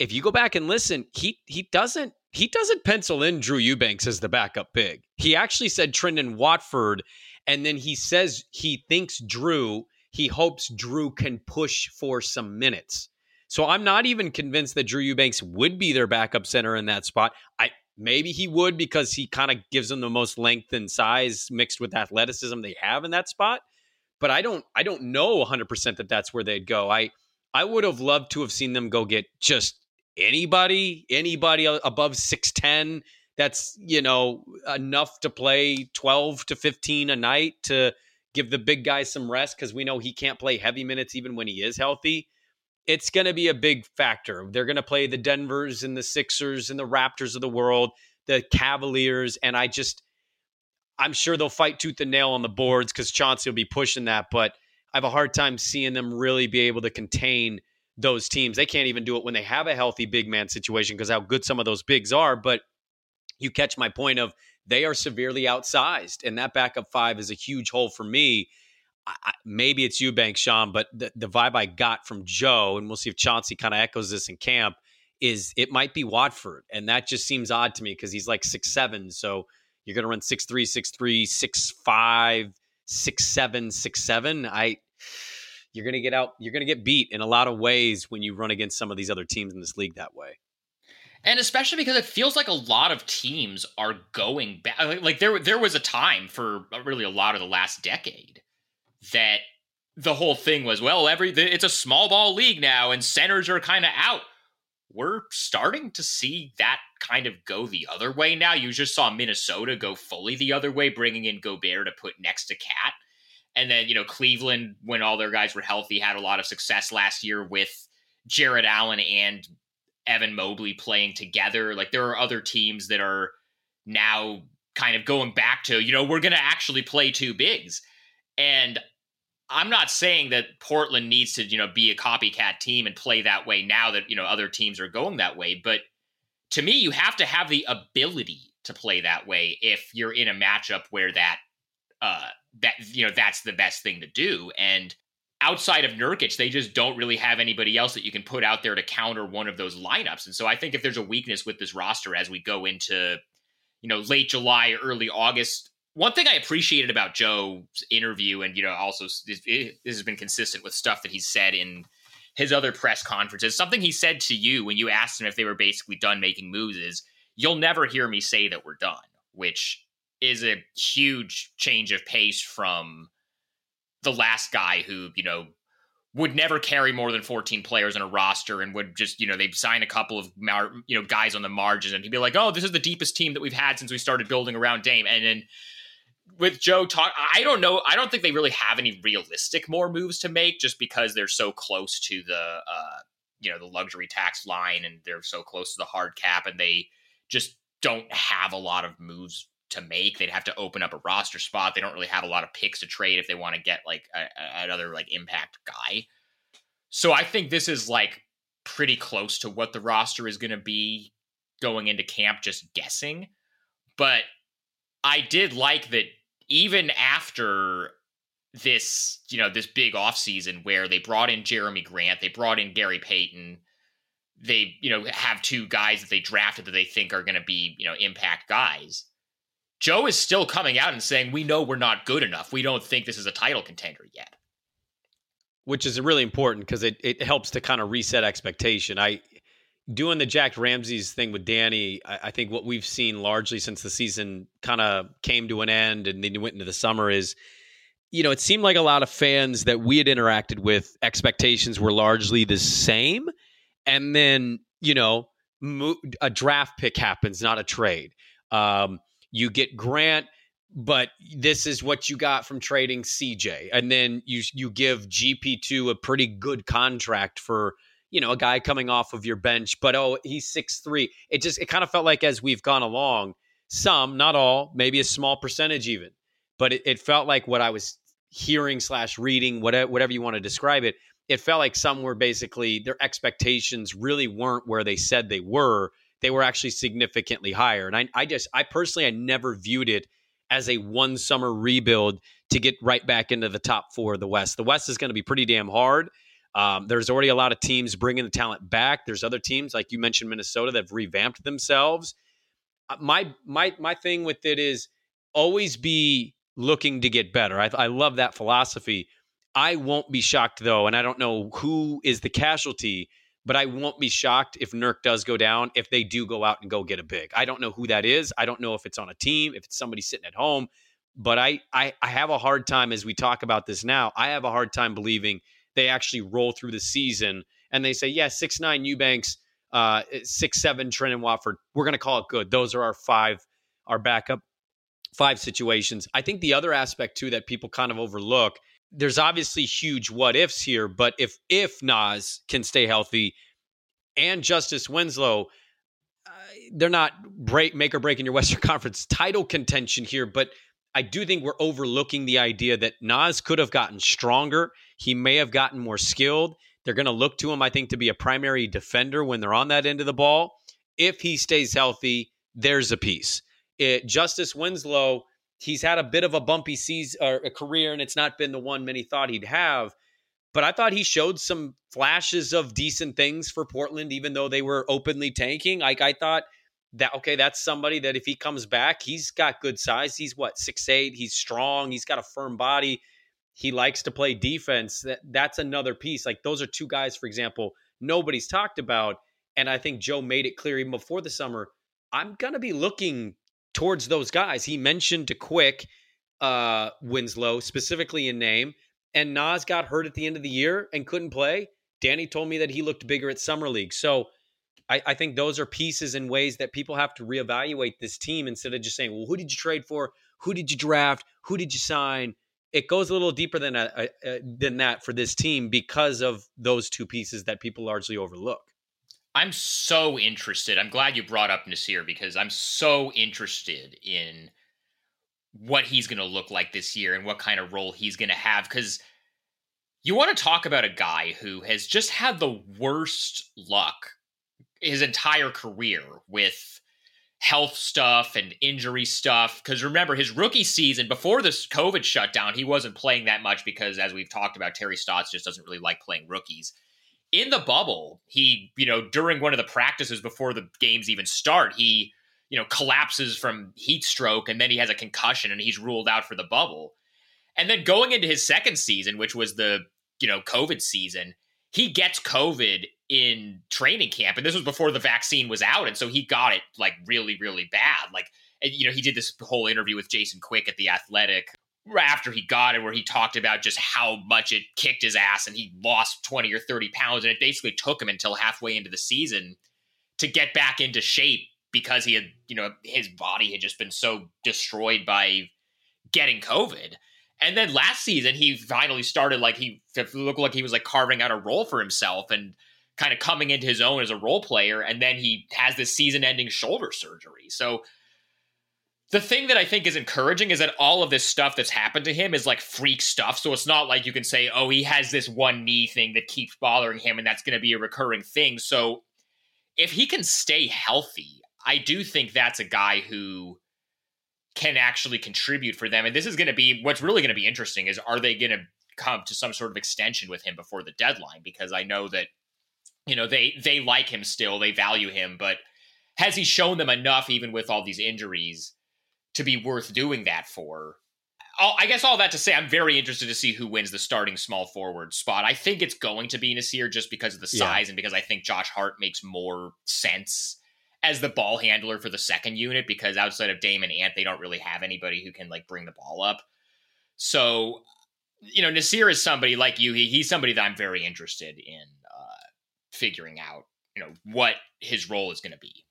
If you go back and listen, he he doesn't he doesn't pencil in Drew Eubanks as the backup big. He actually said Trendon Watford, and then he says he thinks Drew, he hopes Drew can push for some minutes. So I'm not even convinced that Drew Eubanks would be their backup center in that spot. I maybe he would because he kind of gives them the most length and size mixed with athleticism they have in that spot. But I don't I don't know 100% that that's where they'd go. I I would have loved to have seen them go get just anybody, anybody above 6'10 that's, you know, enough to play 12 to 15 a night to give the big guy some rest because we know he can't play heavy minutes even when he is healthy. It's going to be a big factor. They're going to play the Denvers and the Sixers and the Raptors of the world, the Cavaliers. And I just, I'm sure they'll fight tooth and nail on the boards because Chauncey will be pushing that. But I have a hard time seeing them really be able to contain those teams. They can't even do it when they have a healthy big man situation because how good some of those bigs are. But you catch my point of they are severely outsized, and that backup five is a huge hole for me. I, maybe it's Eubanks, Sean, but the, the vibe I got from Joe, and we'll see if Chauncey kind of echoes this in camp, is it might be Watford, and that just seems odd to me because he's like six seven, so you're going to run six three, six three, six five, six seven, six seven. I you're going to get out, you're going to get beat in a lot of ways when you run against some of these other teams in this league that way. And especially because it feels like a lot of teams are going back. Like there, there was a time for really a lot of the last decade that the whole thing was well, every it's a small ball league now, and centers are kind of out. We're starting to see that kind of go the other way now. You just saw Minnesota go fully the other way, bringing in Gobert to put next to KAT. And then, you know, Cleveland, when all their guys were healthy, had a lot of success last year with Jarrett Allen and Evan Mobley playing together. Like there are other teams that are now kind of going back to, you know, we're going to actually play two bigs. And I'm not saying that Portland needs to, you know, be a copycat team and play that way now that, you know, other teams are going that way. But to me, you have to have the ability to play that way if you're in a matchup where that uh, that you know that's the best thing to do. And outside of Nurkic, they just don't really have anybody else that you can put out there to counter one of those lineups. And so I think if there's a weakness with this roster as we go into you know late July, early August. One thing I appreciated about Joe's interview, and you know, also this, has been consistent with stuff that he's said in his other press conferences. Something he said to you when you asked him if they were basically done making moves is, "You'll never hear me say that we're done," which is a huge change of pace from the last guy who, you know, would never carry more than 14 players in a roster and would just, you know, they'd sign a couple of, mar- you know, guys on the margins and he'd be like, oh, this is the deepest team that we've had since we started building around Dame. And then with Joe talk, I don't know. I don't think they really have any realistic more moves to make just because they're so close to the, uh, you know, the luxury tax line and they're so close to the hard cap and they just don't have a lot of moves to make. They'd have to open up a roster spot. They don't really have a lot of picks to trade if they want to get like a, another like impact guy. So I think this is like pretty close to what the roster is going to be going into camp, just guessing. But I did like that even after this, you know, this big offseason where they brought in Jerami Grant, they brought in Gary Payton, they, you know, have two guys that they drafted that they think are going to be, you know, impact guys Joe is still coming out and saying, we know we're not good enough. We don't think this is a title contender yet. which is really important because it, it helps to kind of reset expectation. I doing the Jacked Ramsays thing with Danny, I, I think what we've seen largely since the season kind of came to an end and then went into the summer is, you know, it seemed like a lot of fans that we had interacted with expectations were largely the same. And then, you know, a draft pick happens, not a trade. Um, you get Grant, but this is what you got from trading CJ, and then you you give GP two a pretty good contract for you know a guy coming off of your bench, but oh he's six three. It just it kind of felt like as we've gone along, some not all, maybe a small percentage even, but it, it felt like what I was hearing slash reading, whatever whatever you want to describe it it felt like some were basically their expectations really weren't where they said they were. They were actually significantly higher. And I, I just, I personally, I never viewed it as a one summer rebuild to get right back into the top four of the West. The West is going to be pretty damn hard. Um, there's already a lot of teams bringing the talent back. There's other teams like you mentioned, Minnesota, that have revamped themselves. Uh, my my my thing with it is always be looking to get better. I, I love that philosophy. I won't be shocked though, and I don't know who is the casualty, but I won't be shocked if Nurk does go down if they do go out and go get a big. I don't know who that is. I don't know if it's on a team, if it's somebody sitting at home, but I I, I have a hard time as we talk about this now. I have a hard time believing they actually roll through the season and they say, yeah, six nine Eubanks, uh, six seven Trendon Watford. We're gonna call it good. Those are our five, our backup five situations. I think the other aspect too that people kind of overlook there's obviously huge what ifs here, but if if Nas can stay healthy and Justice Winslow, uh, they're not break make or break in your Western Conference title contention here, but I do think we're overlooking the idea that Nas could have gotten stronger. He may have gotten more skilled. They're going to look to him, I think, to be a primary defender when they're on that end of the ball. If he stays healthy, there's a piece. It, Justice Winslow he's had a bit of a bumpy season or uh, a career, and it's not been the one many thought he'd have. But I thought he showed some flashes of decent things for Portland, even though they were openly tanking. Like I thought that okay, that's somebody that if he comes back, he's got good size. He's what six eight. He's strong. He's got a firm body. He likes to play defense. That that's another piece. Like those are two guys, for example, nobody's talked about. And I think Joe made it clear even before the summer. I'm gonna be looking towards those guys. He mentioned to Quick uh, Winslow specifically in name, and Nas got hurt at the end of the year and couldn't play. Danny told me that he looked bigger at summer league. So I, I, think those are pieces and ways that people have to reevaluate this team instead of just saying, "Well, who did you trade for? Who did you draft? Who did you sign?" It goes a little deeper than a, a, than that for this team because of those two pieces that people largely overlook. I'm so interested. I'm glad you brought up Nassir because I'm so interested in what he's going to look like this year and what kind of role he's going to have because you want to talk about a guy who has just had the worst luck his entire career with health stuff and injury stuff because remember his rookie season before this covid shutdown he wasn't playing that much because as we've talked about terry stotts just doesn't really like playing rookies in the bubble, he, you know, during one of the practices before the games even start, he, you know, collapses from heat stroke and then he has a concussion and he's ruled out for the bubble. And then going into his second season, which was the, you know, COVID season, he gets COVID in training camp. And this was before the vaccine was out. And so he got it like really, really bad. Like, you know, he did this whole interview with Jason Quick at The Athletic after he got it, where he talked about just how much it kicked his ass and he lost 20 or 30 pounds. And it basically took him until halfway into the season to get back into shape because he had, you know, his body had just been so destroyed by getting COVID. And then last season, he finally started like he looked like he was like carving out a role for himself and kind of coming into his own as a role player. And then he has this season ending shoulder surgery. So the thing that I think is encouraging is that all of this stuff that's happened to him is like freak stuff. So it's not like you can say, oh, he has this one knee thing that keeps bothering him and that's going to be a recurring thing. So if he can stay healthy, I do think that's a guy who can actually contribute for them. And this is going to be what's really going to be interesting is are they going to come to some sort of extension with him before the deadline? Because I know that, you know, they they like him still, they value him, but has he shown them enough even with all these injuries? To be worth doing that for. I guess all that to say, I'm very interested to see who wins the starting small forward spot. I think it's going to be Nassir just because of the size yeah. and because I think Josh Hart makes more sense as the ball handler for the second unit because outside of Dame and Ant, they don't really have anybody who can like bring the ball up. So, you know, Nassir is somebody like you. He, he's somebody that I'm very interested in uh, figuring out, you know, what his role is going to be.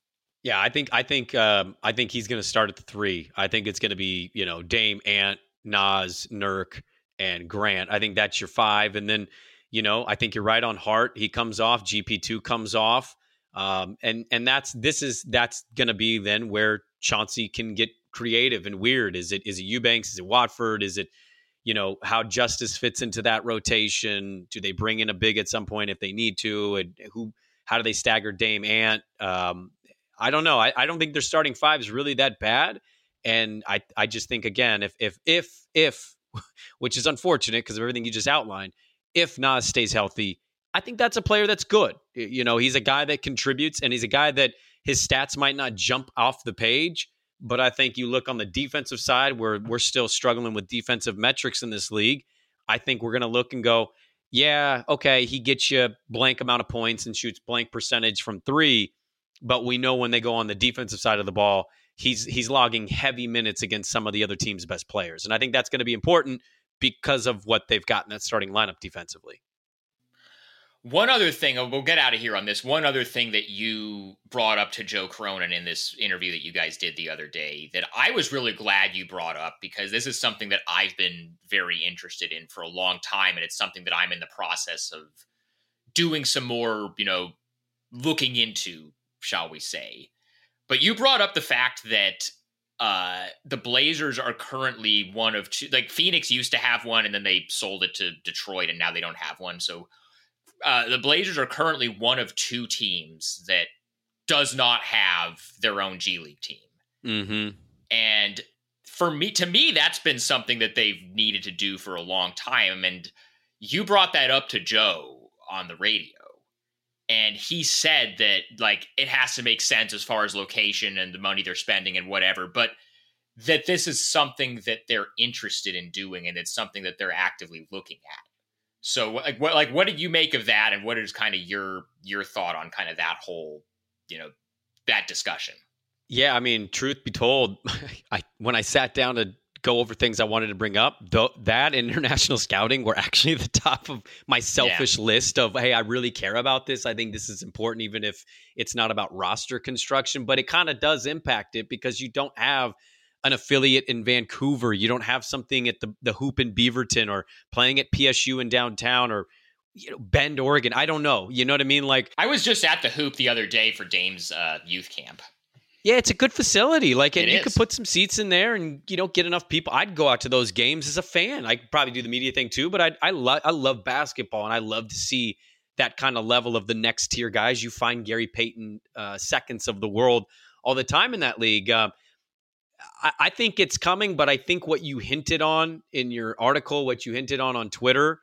Yeah, I think I think um, I think he's going to start at the three. I think it's going to be you know Dame, Ant, Naz, Nurk, and Grant. I think that's your five, and then you know I think you're right on Hart. He comes off. GP two comes off, um, and and that's this is that's going to be then where Chauncey can get creative and weird. Is it is it Eubanks? Is it Watford? Is it you know how Justice fits into that rotation? Do they bring in a big at some point if they need to? And who? How do they stagger Dame Ant? Um, I don't know. I, I don't think their starting five is really that bad. And I, I just think again, if if if if which is unfortunate because of everything you just outlined, if Nas stays healthy, I think that's a player that's good. You know, he's a guy that contributes and he's a guy that his stats might not jump off the page, but I think you look on the defensive side where we're still struggling with defensive metrics in this league. I think we're going to look and go, yeah, okay, he gets you blank amount of points and shoots blank percentage from three but we know when they go on the defensive side of the ball, he's he's logging heavy minutes against some of the other team's best players, and I think that's going to be important because of what they've got in that starting lineup defensively. One other thing, we'll get out of here on this. One other thing that you brought up to Joe Cronin in this interview that you guys did the other day that I was really glad you brought up because this is something that I've been very interested in for a long time. And it's something that I'm in the process of doing some more, you know, looking into shall we say. But you brought up the fact that uh, the Blazers are currently one of two. Like Phoenix used to have one, and then they sold it to Detroit, and now they don't have one. So uh, the Blazers are currently one of two teams that does not have their own G League team. Mm-hmm. And for me, to me, that's been something that they've needed to do for a long time. And you brought that up to Joe on the radio and he said that like it has to make sense as far as location and the money they're spending and whatever but that this is something that they're interested in doing and it's something that they're actively looking at. So like what like what did you make of that and what is kind of your your thought on kind of that whole you know that discussion? Yeah i mean truth be told i when i sat down to go over things I wanted to bring up. Though that international scouting were actually the top of my selfish yeah. list of hey, I really care about this. I think this is important, even if it's not about roster construction, but it kind of does impact it because you don't have an affiliate in Vancouver. You don't have something at the the hoop in Beaverton or playing at PSU in downtown or you know Bend, Oregon. I don't know. You know what I mean? Like I was just at the hoop the other day for Dame's uh, youth camp. Yeah, it's a good facility. Like, and you is. could put some seats in there, and you know, get enough people. I'd go out to those games as a fan. I probably do the media thing too, but I I love I love basketball, and I love to see that kind of level of the next tier guys. You find Gary Payton uh, seconds of the world all the time in that league. Uh, I, I think it's coming, but I think what you hinted on in your article, what you hinted on on Twitter,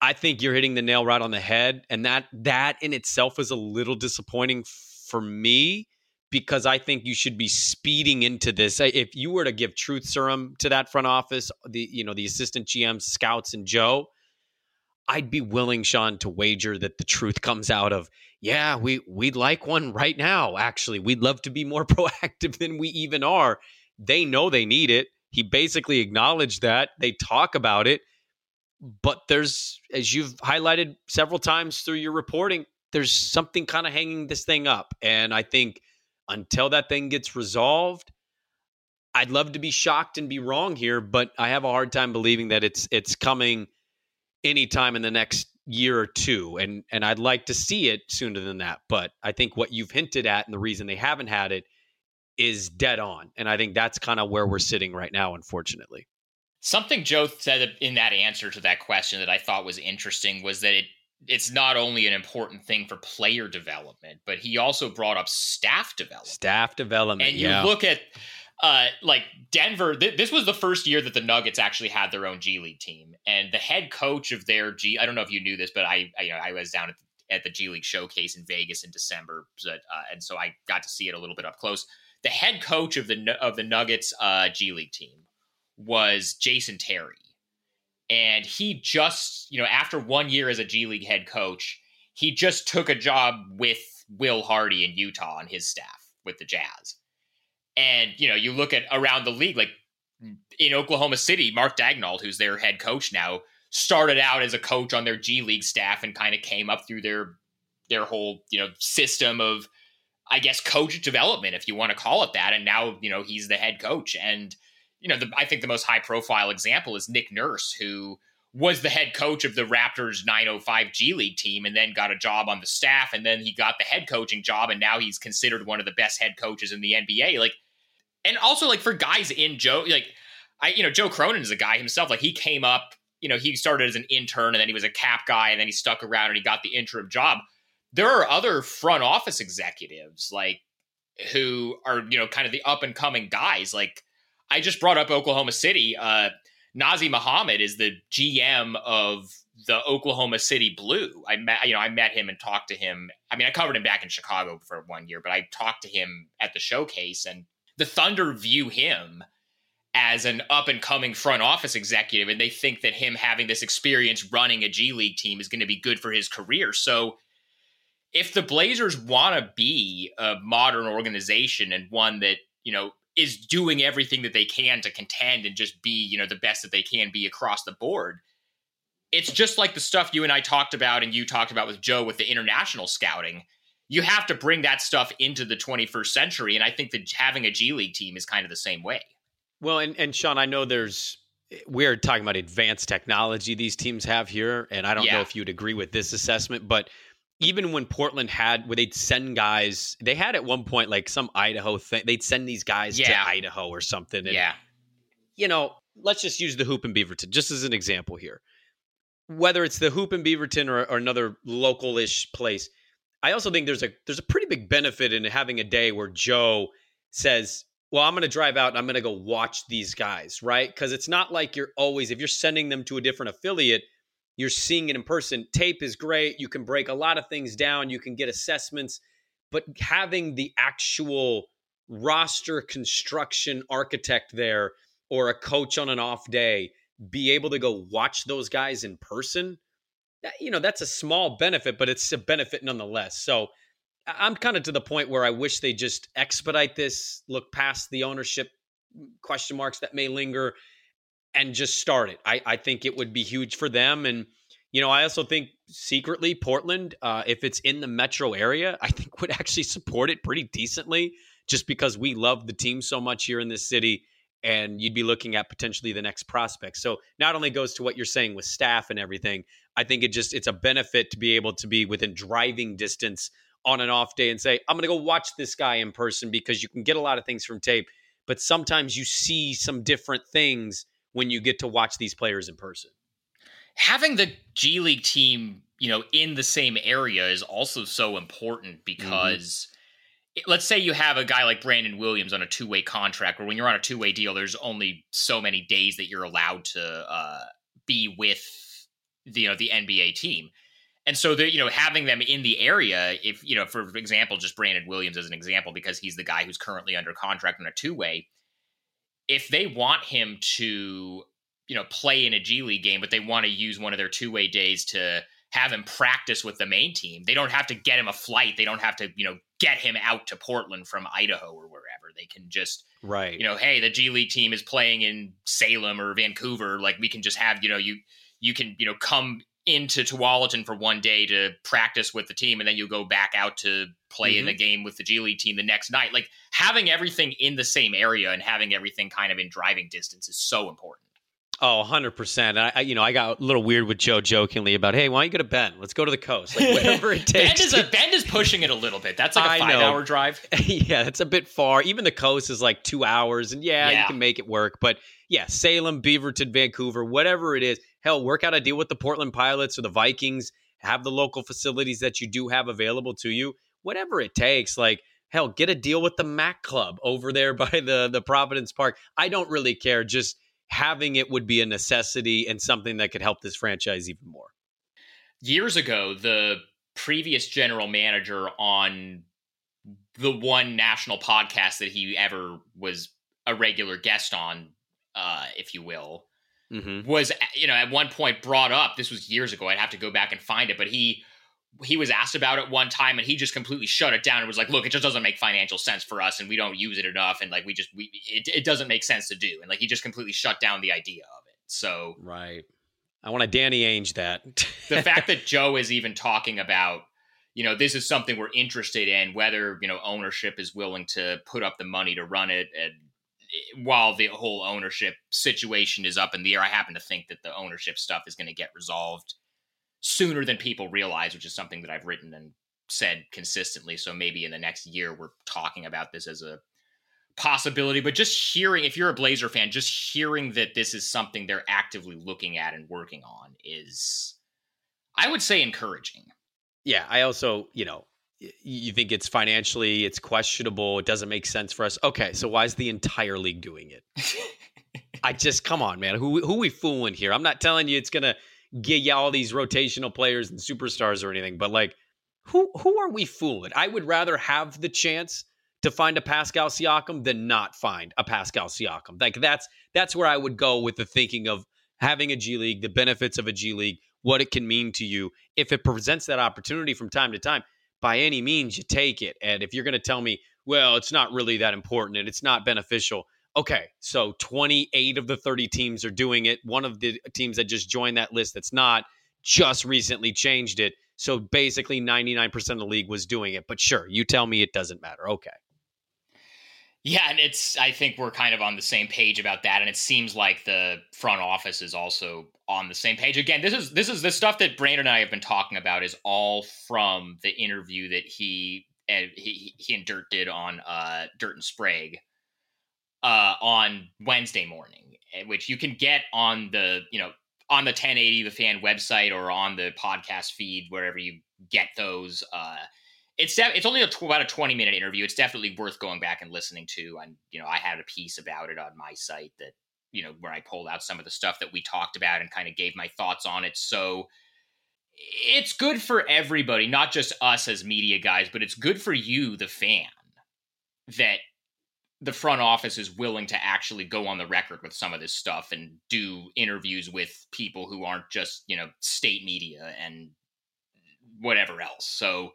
I think you're hitting the nail right on the head, and that that in itself is a little disappointing for me because I think you should be speeding into this. If you were to give truth serum to that front office, the you know the assistant GM, scouts, and Joe, I'd be willing, Sean, to wager that the truth comes out of yeah, we we'd like one right now. Actually, we'd love to be more proactive than we even are. They know they need it. He basically acknowledged that. They talk about it, but there's as you've highlighted several times through your reporting, there's something kind of hanging this thing up, and I think until that thing gets resolved, I'd love to be shocked and be wrong here, but I have a hard time believing that it's it's coming anytime in the next year or two. And and I'd like to see it sooner than that. But I think what you've hinted at and the reason they haven't had it is dead on. And I think that's kind of where we're sitting right now, unfortunately. Something Joe said in that answer to that question that I thought was interesting was that it it's not only an important thing for player development, but he also brought up staff development. Staff development. And you yeah. look at uh, like Denver, th- this was the first year that the Nuggets actually had their own G League team, and the head coach of their G. I don't know if you knew this, but I, I you know, I was down at the, at the G League showcase in Vegas in December, but, uh, and so I got to see it a little bit up close. The head coach of the of the Nuggets uh, G League team was Jason Terry. And he just, you know, after one year as a G League head coach, he just took a job with Will Hardy in Utah on his staff with the Jazz. And, you know, you look at around the league, like in Oklahoma City, Mark Daigneault, who's their head coach now, started out as a coach on their G League staff and kind of came up through their their whole, you know, system of I guess coach development, if you want to call it that. And now, you know, he's the head coach. And, you know, the, I think the most high profile example is Nick Nurse, who was the head coach of the Raptors 905 G League team and then got a job on the staff. And then he got the head coaching job. And now he's considered one of the best head coaches in the NBA. Like, and also like for guys in Joe, like, I, you know, Joe Cronin is a guy himself. Like, he came up, you know, he started as an intern and then he was a cap guy and then he stuck around and he got the interim job there are other front office executives like who are you know kind of the up and coming guys like i just brought up oklahoma city. Uh Nazr Mohammed is the gm of the oklahoma city blue. I met you know i met him and talked to him. I mean i covered him back in chicago for one year but i talked to him at the showcase and the thunder view him as an up and coming front office executive and they think that him having this experience running a g league team is going to be good for his career. So if the Blazers want to be a modern organization and one that, you know, is doing everything that they can to contend and just be, you know, the best that they can be across the board, it's just like the stuff you and I talked about and you talked about with Joe with the international scouting. You have to bring that stuff into the 21st century. And I think that having a G League team is kind of the same way. Well, and, and Sean, I know there's we're talking about advanced technology these teams have here, and I don't yeah. know if you'd agree with this assessment, but even when Portland had where they'd send guys, they had at one point like some Idaho thing. They'd send these guys yeah. to Idaho or something. And, yeah. You know, let's just use the hoop in Beaverton just as an example here. Whether it's the hoop in Beaverton or, or another local-ish place, I also think there's a there's a pretty big benefit in having a day where Joe says, "Well, I'm going to drive out and I'm going to go watch these guys," right? Because it's not like you're always if you're sending them to a different affiliate you're seeing it in person. Tape is great. You can break a lot of things down. You can get assessments, but having the actual roster construction architect there or a coach on an off day be able to go watch those guys in person, that, you know, that's a small benefit, but it's a benefit nonetheless. So I'm kind of to the point where I wish they just expedite this, look past the ownership mm, question marks that may linger and just start it. I, I think it would be huge for them. And, you know, I also think secretly Portland, uh, if it's in the metro area, I think would actually support it pretty decently just because we love the team so much here in this city. And you'd be looking at potentially the next prospect. So not only goes to what you're saying with staff and everything, I think it just it's a benefit to be able to be within driving distance on an off day and say, I'm gonna go watch this guy in person because you can get a lot of things from tape, but sometimes you see some different things when you get to watch these players in person. Having the G League team, you know, in the same area is also so important mm-hmm. because mm-hmm. let's say you have a guy like Brandon Williams on a two-way contract where when you're on a two-way deal there's only so many days that you're allowed to uh, be with the, you know the NBA team. And so the you know having them in the area if you know for example just Brandon Williams as an example because he's the guy who's currently under contract on a two-way if they want him to, you know, play in a G League game, but they want to use one of their two way days to have him practice with the main team, they don't have to get him a flight. They don't have to, you know, get him out to Portland from Idaho or wherever. They can just, right, you know, hey, the G League team is playing in Salem or Vancouver. Like we can just have, you know, you you can, you know, come into Tualatin for one day to practice with the team, and then you go back out to play mm-hmm. in the game with the G League team the next night. Like having everything in the same area and having everything kind of in driving distance is so important. Oh, 100%. I, I, you know, I got a little weird with Joe jokingly about, hey, why don't you go to Bend? Let's go to the coast. Like, whatever it takes. Bend, is a, Bend is pushing it a little bit. That's like a five hour drive. yeah, that's a bit far. Even the coast is like two hours. And yeah, yeah, you can make it work. But yeah, Salem, Beaverton, Vancouver, whatever it is, hell, work out a deal with the Portland Pilots or the Vikings, have the local facilities that you do have available to you, whatever it takes. Like, hell, get a deal with the Mac Club over there by the, the Providence Park. I don't really care. Just having it would be a necessity and something that could help this franchise even more. Years ago, the previous general manager on the one national podcast that he ever was a regular guest on uh, if you will, Mm-hmm. was you know at one point brought up. This was years ago. I'd have to go back and find it, but he he was asked about it one time and he just completely shut it down and was like look it just doesn't make financial sense for us and we don't use it enough and like we just we it, it doesn't make sense to do and like he just completely shut down the idea of it so Right. I want to Danny Ainge that. the fact that Joe is even talking about, you know, this is something we're interested in, whether you know ownership is willing to put up the money to run it, and while the whole ownership situation is up in the air, I happen to think that the ownership stuff is going to get resolved sooner than people realize, which is something that I've written and said consistently. So maybe in the next year, we're talking about this as a possibility. But just hearing, if you're a Blazer fan, just hearing that this is something they're actively looking at and working on is, I would say, encouraging. yeah, I also, you know, you think it's financially, it's questionable, it doesn't make sense for us. Okay, so why is the entire league doing it? I just come on, man. Who who we fooling here? I'm not telling you it's gonna get you all these rotational players and superstars or anything, but like, who who are we fooling? I would rather have the chance to find a Pascal Siakam than not find a Pascal Siakam. Like that's that's where I would go with the thinking of having a G League, the benefits of a G League, what it can mean to you. If it presents that opportunity from time to time, by any means, you take it. And if you're going to tell me, well, it's not really that important and it's not beneficial. Okay, so 28 of the 30 teams are doing it. One of the teams that just joined that list that's not just recently changed it. So basically, 99% of the league was doing it. But sure, you tell me it doesn't matter. Okay. Yeah, and it's I think we're kind of on the same page about that, and it seems like the front office is also on the same page. Again, this is this is the stuff that Brandon and I have been talking about is all from the interview that he and he, he and Dirt did on uh, Dirt and Sprague uh, on Wednesday morning, eh, which you can get on the you know on the 1080 the fan website or on the podcast feed wherever you get those. Uh, it's def- it's only a tw- about a 20 minute interview. It's definitely worth going back and listening to. And you know, I had a piece about it on my site that you know where I pulled out some of the stuff that we talked about and kind of gave my thoughts on it. So it's good for everybody, not just us as media guys, but it's good for you, the fan, that the front office is willing to actually go on the record with some of this stuff and do interviews with people who aren't just you know state media and whatever else. So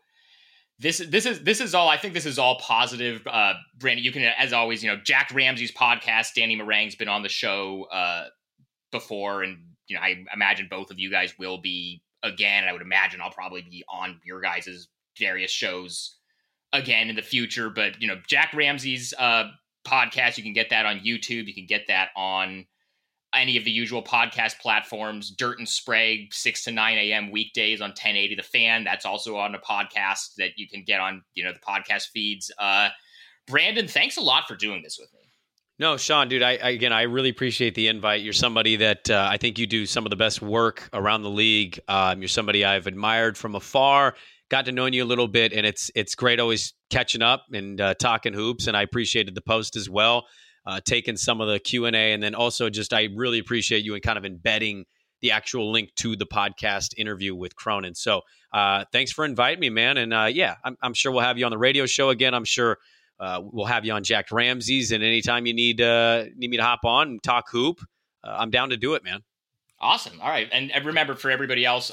this this is this is all I think this is all positive. Uh Brandon, you can as always, you know, Jacked Ramsays podcast, Danny Marang's been on the show uh before and you know, I imagine both of you guys will be again. And I would imagine I'll probably be on your guys' various shows again in the future. But you know, Jacked Ramsays uh podcast, you can get that on YouTube, you can get that on any of the usual podcast platforms. Dirt and Sprague, 6 to 9 a.m. weekdays on 1080 The Fan. That's also on a podcast that you can get on, you know, the podcast feeds. Uh, Brandon, thanks a lot for doing this with me. No, Sean, dude, I, I again, I really appreciate the invite. You're somebody that uh, I think you do some of the best work around the league. Um, you're somebody I've admired from afar, got to know you a little bit, and it's it's great always catching up and uh, talking hoops. And I appreciated the post as well, uh, taking some of the Q and A, and then also just I really appreciate you and kind of embedding the actual link to the podcast interview with Cronin. So uh, thanks for inviting me, man. And uh, yeah, I'm, I'm sure we'll have you on the radio show again. I'm sure uh, we'll have you on Jacked Ramsays, and anytime you need uh, need me to hop on and talk hoop, uh, I'm down to do it, man. Awesome. All right. And remember for everybody else,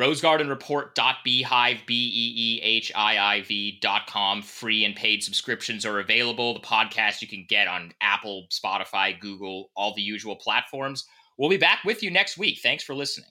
rosegardenreport.beehiiv, B-E-E-H-I-I-V dot com. Free and paid subscriptions are available. The podcast you can get on Apple, Spotify, Google, all the usual platforms. We'll be back with you next week. Thanks for listening.